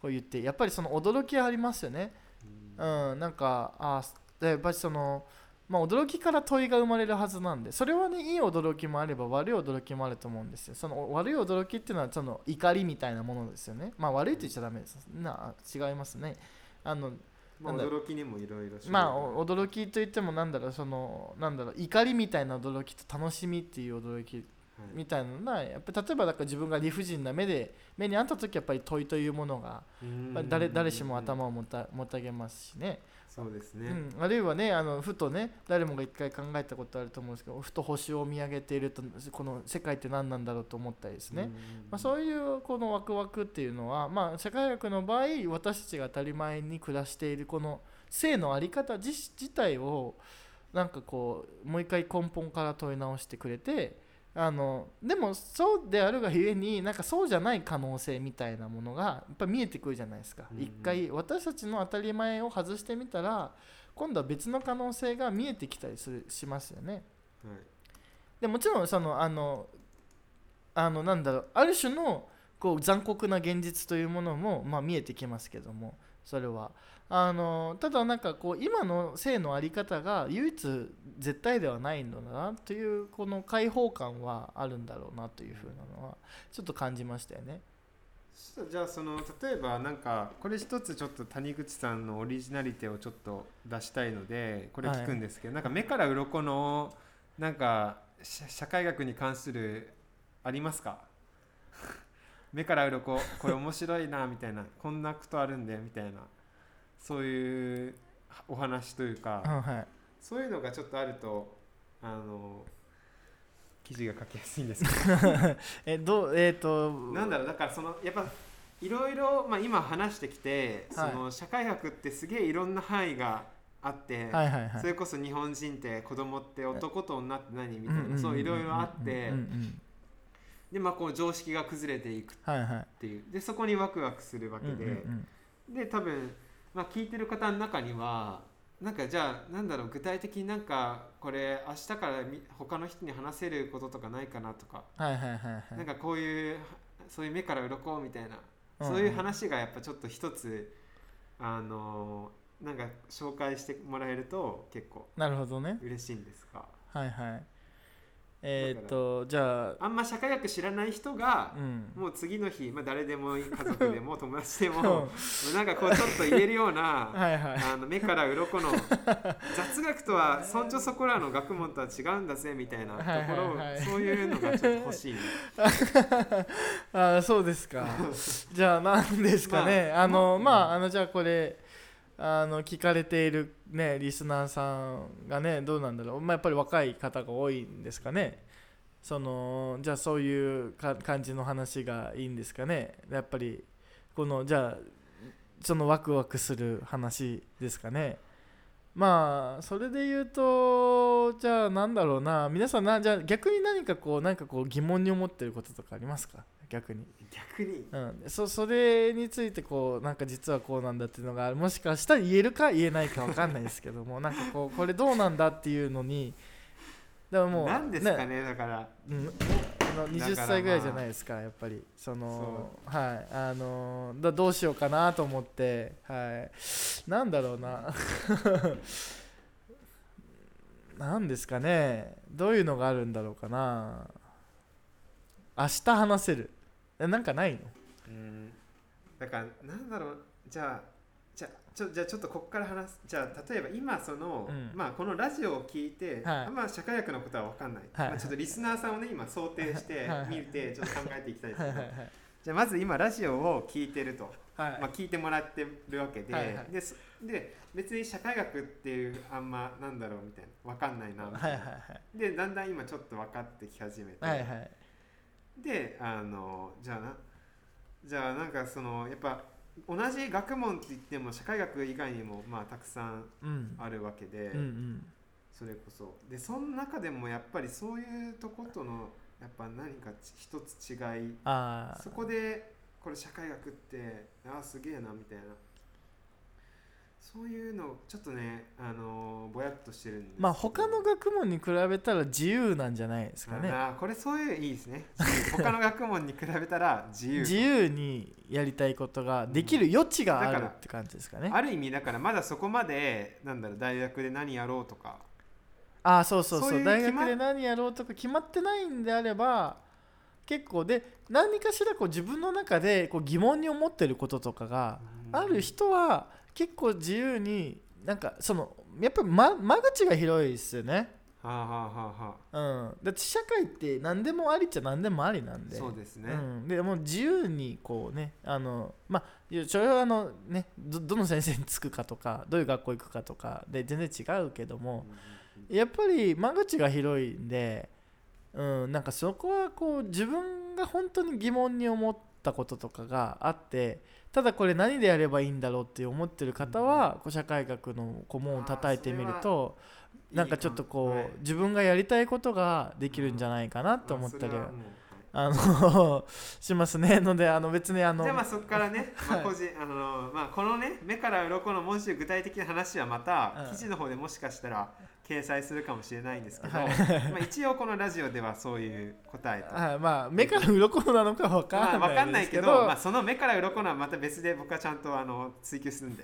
こう言ってやっぱりその驚きはありますよね。うん。なんかあでやっぱりそのまあ驚きから問いが生まれるはずなんでそれはねいい驚きもあれば悪い驚きもあると思うんですよ。その悪い驚きっていうのはその怒りみたいなものですよね。まあ悪いと言っちゃダメです。な違いますね。あのまあ、驚きにもいろいろまあお驚きといってもなんだろうそのなんだろう怒りみたいな驚きと楽しみっていう驚きみたいなのはやっぱり例えばだから自分が理不尽な目で目にあった時やっぱり問いというものがまあ誰誰しも頭をもたもたげますしね、そうですね、うん、あるいはねあのふとね誰もが一回考えたことあると思うんですけどふと星を見上げているとこの世界って何なんだろうと思ったりですね、まあ、そういうこのワクワクっていうのは、まあ、社会学の場合私たちが当たり前に暮らしているこの性の在り方自自体をなんかこうもう一回根本から問い直してくれてあのでもそうであるがゆえになんかそうじゃない可能性みたいなものがやっぱ見えてくるじゃないですか、うんうん。一回私たちの当たり前を外してみたら今度は別の可能性が見えてきたりするしますよね。はい。でもちろんそのあのあのなんだろうある種のこう残酷な現実というものも、まあ、見えてきますけどもそれはあのただなんかこう今の性の在り方が唯一絶対ではないのだなというこの解放感はあるんだろうなというふうなのはちょっと感じましたよね。じゃあその例えばなんかこれ一つちょっと谷口さんのオリジナリティをちょっと出したいのでこれ聞くんですけど、なんか目から鱗のなんか社社会学に関するありますか？目から鱗これ面白いなみたいなこんなことあるんだよみたいなそういうお話というか、うんはい。そういうのがちょっとあるとあの記事が書きやすいんです。か えどうえっ、となんだろうだからそのやっぱいろいろ、まあ、今話してきて、はい。その社会学ってすげえいろんな範囲があって、はいはいはい。それこそ日本人って子供って男と女って何みたいな、んんんんそういろいろあって、うんうんでまあこう常識が崩れていくっはいはいてい。うでそこにワクワクするわけで、うんうん。で多分、まあ、聞いてる方の中にはなんかじゃあなんだろう具体的になんかこれ明日からみ他の人に話せることとかないかなとか、はいはいはいはい。なんかこういうそういう目から鱗みたいな、うんそういう話がやっぱちょっと一つあのなんか紹介してもらえると結構なるほどね。嬉しいんですが。はいはいえっ、とじゃああんま社会学知らない人がう、ん。もう次の日、まあ、誰でもいい家族でも 友達でもうなんかこうちょっと言えるようなあの目から鱗の雑学とはそんじょそこらの学問とは違うんだぜみたいなところを、はいはいはい。そういうのがちょっと欲しい。ね あーそうですか。じゃあ何ですかね、あ、のまあまああのじゃあこれあの聞かれているねリスナーさんがねどうなんだろう。まあやっぱり若い方が多いんですかね。そのじゃあそういう感じの話がいいんですかね。やっぱりこのじゃあそのワクワクする話ですかね。まあそれで言うとじゃあなんだろうな。皆さんなじゃあ逆に何かこう何かこう疑問に思ってることとかありますか？逆に、逆に？うん、そそれについてこうなんか実はこうなんだっていうのがもしかしたら言えるか言えないかわかんないですけども なんかこうこれどうなんだっていうのにでももう何ですかねだから。うん、あの20だから歳ぐらいじゃないですか、やっぱり。そのはい。あのだどうしようかなと思ってはい。なんだろうな。なんですかね。どういうのがあるんだろうかな。明日話せる。えなんかないの？うん。だからなんだろう。じゃあじゃあちょじゃあちょっとここから話す。じゃあ例えば今その、うん。まあこのラジオを聞いて、はい。あんま社会学のことは分かんない、はい。まあ、ちょっとリスナーさんをね今想定して見てちょっと考えていきたいですけどはい。じゃあまず今ラジオを聞いてると、はい。まあ、聞いてもらってるわけで,、はい。はい。で別に社会学っていうあんまなんだろうみたいな。分かんないなみたいな、はい。はい。でだんだん今ちょっと分かってき始めて、はいはい。はいであのじゃあなじゃあなんかそのやっぱ同じ学問って言っても社会学以外にもまあたくさんうん。あるわけで、うんうん。それこそ。でその中でもやっぱりそういうとことのやっぱ何かち一つ違い。そこでこれ社会学ってああすげえなみたいなそういうのちょっとねあのぼやっとしてるんでまあ他の学問に比べたら自由なんじゃないですかね。あーこれそういういいですね。他の学問に比べたら自由。自由にやりたいことができる余地があるって感じですかね。ある意味だからまだそこまでなんだろう大学で何やろうとか。ああそうそうそう。そういう大学で何やろうとか決まってないんであれば結構で何かしらこう自分の中でこう疑問に思ってることとかがある人は結構自由になんかそのやっぱり間間口が広いですよね。はあはあはあはうん、だって社会って何でもありっちゃ何でもありなんあで。そうですね、うん、でもう自由にこうねあのまあそれはあのねどどの先生につくかとかどういう学校行くかとかで全然違うけどもやっぱり間口が広いんで、うん、なんかそこはこう自分が本当に疑問に思ったこととかがあってただこれ何でやればいいんだろうって思ってる方は、こう社会学の顧問を叩いてみるとなんかちょっとこう、はい。自分がやりたいことができるんじゃないかなと思ったりあのしますね。のであの別にあのじゃあまあそこからね、まあ、はい。個人、あのまあ、このね目から鱗の文字具体的な話はまたうん。記事の方でもしかしたら掲載するかもしれないんですけど、はい。まあ一応このラジオではそういう答えと。はい。まあ目から鱗なのかわかんまあ、わかんなないいけど、まあ、その目から鱗のはまた別で僕はちゃんとあの追求するんで。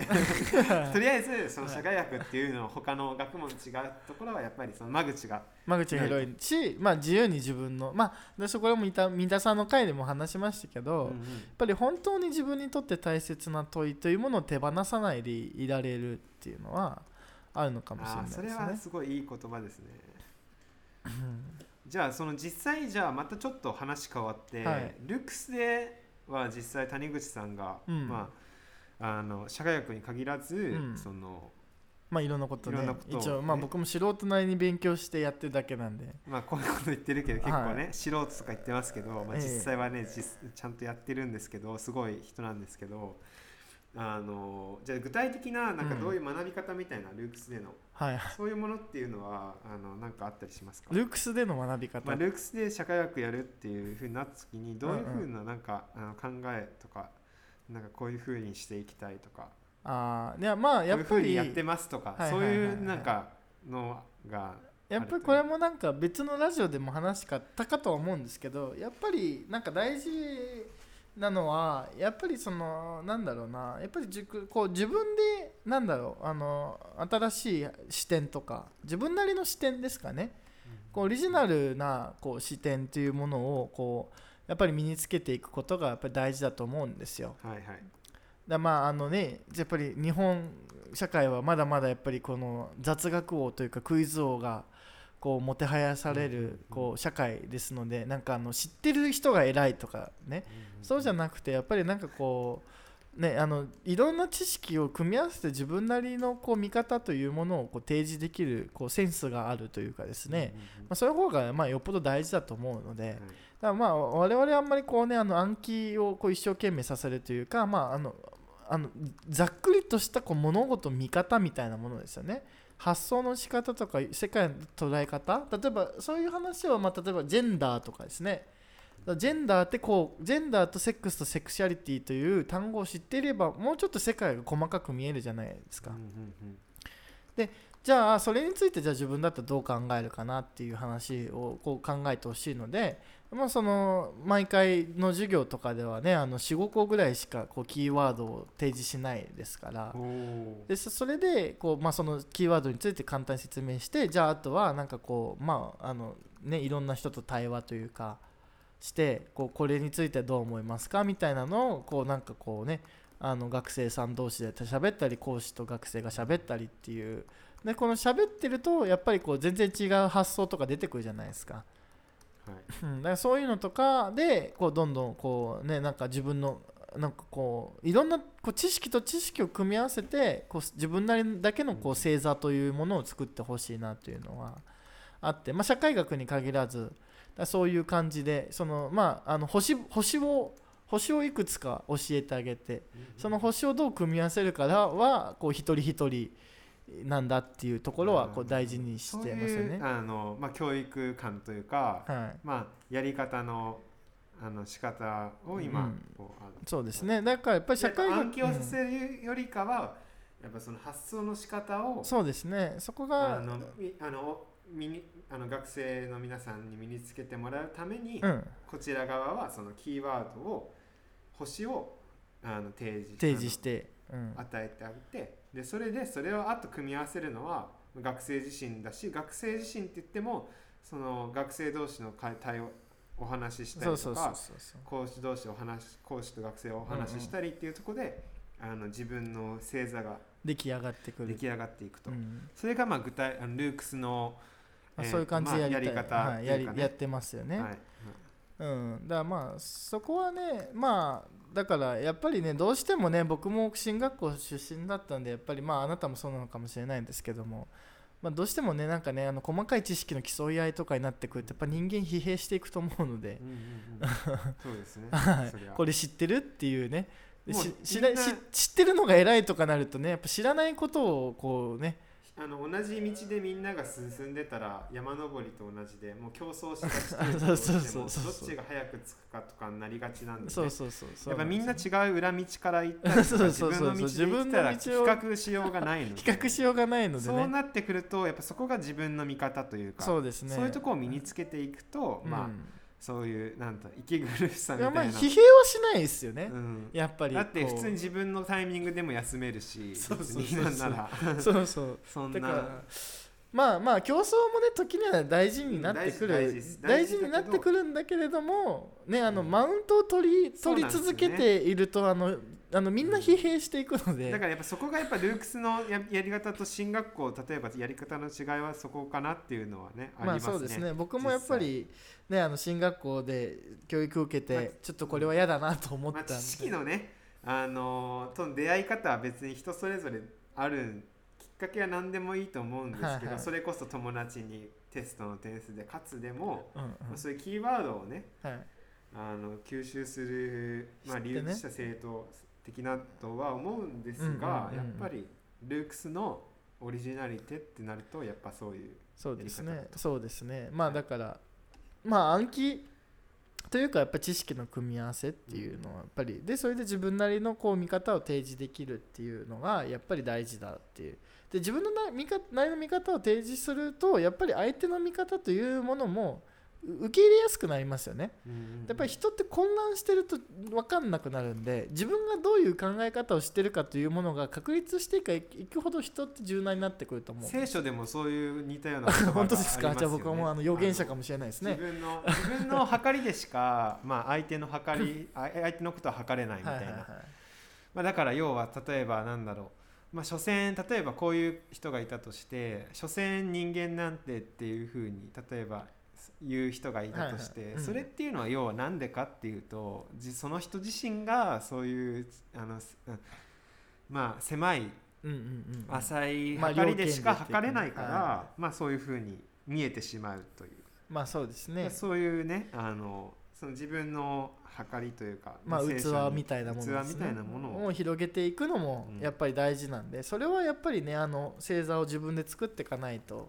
とりあえずその社会学っていうの他の学問と違うところはやっぱりその間口が間口が広いし、まあ、自由に自分のまあでそこらも三田三田さんの回でも話しましたけど、やっぱり本当に自分にとって大切な問いというものを手放さないでいられるっていうのはあるのかもしれないですね。それはすごいいい言葉ですね。じゃあその実際じゃあまたちょっと話変わって、はい。ルックスでは実際谷口さんが、うん。まあ、あの社会学に限らず、ん。そのまあいろんなことね。いろんなことを一応まあね僕も素人なりに勉強してやってるだけなんで。まあこういうこと言ってるけど結構ね、は素人とか言ってますけど、まあ、ええ。実際はね、実ちゃんとやってるんですけどすごい人なんですけどあのじゃあ具体的ななんかうんどういう学び方みたいな、ルークスでのはいそういうものっていうのはあのなんかあったりしますか？ルークスでの学び方、まあ、ルークスで社会学やるっていうふうになった時にどういうふうななんか、あの考えとかなんかこういうふうにしていきたいとか。ああいやまあやっこうぱりいうふうにやってますとか、はいそうはいはい。はいいうなんかのがやっぱりこれもなんか別のラジオでも話したかとは思うんですけどやっぱりなんか大事なのはやっぱりそのなんだろうな。やっぱりじくこう自分でなんだろうあの新しい視点とか自分なりの視点ですかね。こうオリジナルなこう視点というものをこうやっぱり身につけていくことがやっぱり大事だと思うんですよ。はいはい。だまああのねやっぱり日本社会はまだまだやっぱりこの雑学王というかクイズ王がこうもてはやされるこう社会ですのでなんかあの知ってる人が偉いとかね。そうじゃなくてやっぱりなんかこうねあのいろんな知識を組み合わせて自分なりのこう見方というものをこう提示できるこうセンスがあるというかですね、まあ、そういう方がまあよっぽど大事だと思うので、だからまあ我々はあんまりこうねあの暗記をこう一生懸命させるというかまああのあのざっくりとしたこう物事見方みたいなものですよね発想の仕方とか世界の捉え方？例えばそういう話を、まあ、例えばジェンダーとかですね。ジェンダーってこうジェンダーとセックスとセクシャリティという単語を知っていればもうちょっと世界が細かく見えるじゃないですか、うんうんうん。じゃあそれについてじゃあ自分だったらどう考えるかなっていう話をこう考えてほしいので、まあ、その毎回の授業とかではねあの45個ぐらいしかこうキーワードを提示しないですから。でそそれでこう、まあ、そのキーワードについて簡単に説明してじゃああとはなんかこうまああのねいろんな人と対話というかしてこうこれについてどう思いますかみたいなのをこうなんかこうねあの学生さん同士で喋ったり講師と学生が喋ったりっていう。でこの喋ってるとやっぱりこう全然違う発想とか出てくるじゃないですか。はい。うん、だからそういうのとかでこうどんどんこうねなんか自分のなんかこういろんなこう知識と知識を組み合わせてこう自分なりだけのこう星座というものを作ってほしいなというのはあって、まあ、社会学に限らずだそういう感じでその、まあ、あの星星を星をいくつか教えてあげてその星をどう組み合わせるからはこう一人一人なんだっていうところはこう大事にしてますよね。あの、まあ、教育観というか、はい。まあ、やり方のあの仕方を今、うん。そうですね。だからやっぱり社会学暗記をさせるよりかは、やっぱその発想の仕方をそうですね。そこがあのみあの身にあの学生の皆さんに身につけてもらうために、うん、こちら側はそのキーワードを星をあの提示提示して、与えてあげてでそれでそれをあと組み合わせるのは学生自身だし学生自身って言ってもその学生同士の会対応お話ししたりとか講師同士お話講師と学生をお話ししたりっていうところで、あの自分の星座が出来上がってくる。出来上がっていくと、うん。それがまあ具体あのルークスの、えーまあそういう感じでやり方はい、やりやってますよね、はいうん、だからまあそこはねまあだからやっぱりねどうしてもね僕も進学校出身だったんでやっぱりまああなたもそうなのかもしれないんですけども、まあ、どうしてもねなんかねあの細かい知識の競い合いとかになってくるとやっぱ人間疲弊していくと思うのでう、んうんうん。そうですね。これ知ってるっていうね。知知ってるのが偉いとかなるとねやっぱ知らないことをこうねあの同じ道でみんなが進んでたら山登りと同じでもう競争しがちというかそうそうそうどっちが早く着くかとかになりがちなんで、ね、そうそうそうそう。やっぱみんなち違う裏道から行ったり 自分の道で行ったら比較しようがないので比較しようがないのでそうねなってくるとやっぱそこが自分の見方というかそうですね。そういうところを身につけていくと、まあうんそういうなんだ息苦しさみたいな、まあ疲弊はしないですよね、うん、やっぱりだって普通にこ自分のタイミングでも休めるしそうそうそうそう。そうそんな。まあまあ競争もね時には大事になってくる、うん大事になってくるんだけれどもねあの、うん。マウントを取り取り続けていると、あのあのみんな疲弊していくので、だからやっぱそこがやっぱルークスのややり方と進学校例えばやり方の違いはそこかなっていうのはねありまますね。あそうですね。僕もやっぱりねあの進学校で教育を受けて、まあちょっとこれは嫌だなと思ったんで、まあ、知識のねあのーとの出会い方は別に人それぞれあるきっかけは何でもいいと思うんですけど、はいはい。それこそ友達にテストの点数で勝つでも、うんうん。まあそういうキーワードをねはい。あの吸収する、まあ、知ってね。理由した生徒的なとは思うんですが、やっぱりルークスのオリジナリテってなるとやっぱそういうそうですね。そうですね。まあだからまあ暗記というかやっぱ知識の組み合わせっていうのはやっぱりでそれで自分なりのこう見方を提示できるっていうのがやっぱり大事だっていう。で自分のな見方なりの見方を提示するとやっぱり相手の見方というものもう受け入れやすくなりますよね。やっぱり人って混乱してると分かんなくなるんで自分がどういう考え方をしてるかというものが確立していくほど人って柔軟になってくると思う。聖書でもそういう似たような言葉が 本当ですか？じゃあ僕はもうあの預言者かもしれないですね。自分の自分の計りでしか、まあ、相手の計り あ相手のことは測れないみたいな、はいはいはい。まあ、だから要は例えばなんだろう、まあ、所詮例えばこういう人がいたとして所詮人間なんてっていうふうに例えば言う人がいたとして、それっていうのは要は何でかっていうとじその人自身がそういうあの、まあ狭い浅いまあ測りでしか測れないから、はまあそういうふうに見えてしまうという。まあそうですね。そういうねあのその自分の測りというか、まあ器みたいなもの器みたいなものを。を広げていくのもうん。やっぱり大事なんで、それはやっぱりねあの星座を自分で作っていかないとやっ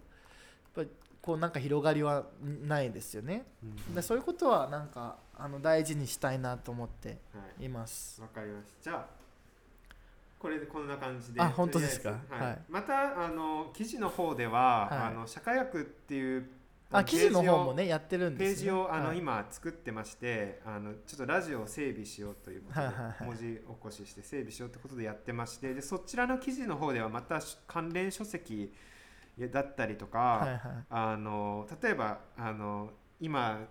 ぱりこうなんか広がりはないですよね。うん。でそういうことはなんかあの大事にしたいなと思ってはい。います。わかりました。じゃあこれでこんな感じであ本当ですか？とりあえず。はい。またあの記事の方では、はい。あの社会学っていうあ記事の方もねねやってるんペーです、ね、ジをあの、はい。今作ってましてあのちょっとラジオを整備しようということで、はいはいはい。文字起こしして整備しようってことでやってましてでそちらの記事の方ではまた関連書籍だったりとか、はいはい。あの例えばあの今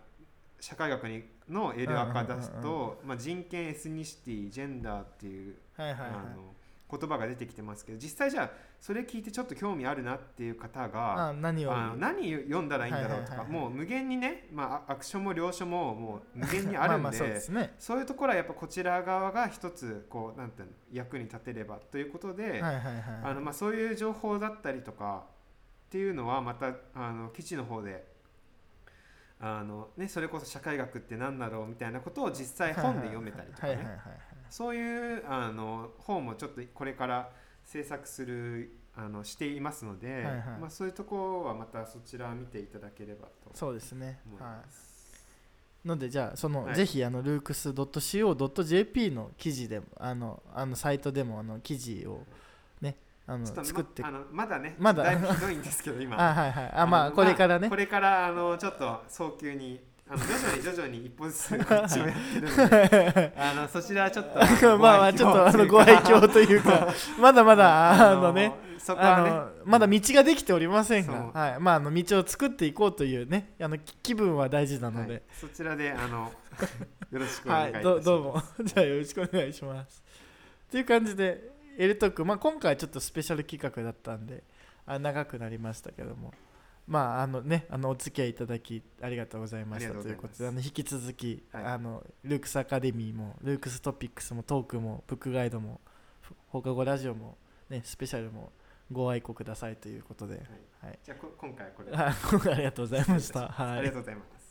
社会学にの L 赤出すうんうんと、まあ、人権エスニシティジェンダーっていう、はいはいはい。あの言葉が出てきてますけど実際じゃあそれ聞いてちょっと興味あるなっていう方があ何を？あの何読んだらいいんだろうとか、はいはいはい。はいもう無限にね、まあ、アクションも了書ももう無限にあるんで そうね。そういうところはやっぱこちら側が一つこうなんていうの役に立てればということで、はいはいはい。あのまあ、そういう情報だったりとかっていうのはまたあの記事の方であの、ね、それこそ社会学って何だろうみたいなことを実際本で読めたりとかね。そういうあの本もちょっとこれから制作するあのしていますので、はいはい。まあ、そういうところはまたそちらを見ていただければとそうですね。は。い。のでじゃあその、はい。ぜひあのルークス .co.jp の記事でもあのあのサイトでもあの記事をねあのちょっと作って。まあのまだねまだ。だいぶひどいんですけど今。あはいはい。あまあのこれからね。これからあのちょっと早急にあの徐々に徐々に一歩ずつこっちをやってるので あのそちらはちょっと まあまあちょっとあのご愛嬌というかまだまだあのねそこはね。あのまだ道ができておりませんが、はい、まああの道を作っていこうというねあのき気分は大事なのはい。で、そちらであのよろしくおはい願いします。どどうも。じゃあよろしくお願いします。という感じでエルトーク、まあ、今回はちょっとスペシャル企画だったんであ長くなりましたけども。まああのねあのお付き合いいただきありがとうございましたということであの引き続き、はい。あのルークスアカデミーもルークストピックスもトークもブックガイドも放課後ラジオも、ね、スペシャルもご愛顧くださいということで、はい、じゃあこ今回はこれありがとうございました。はい。ありがとうございます。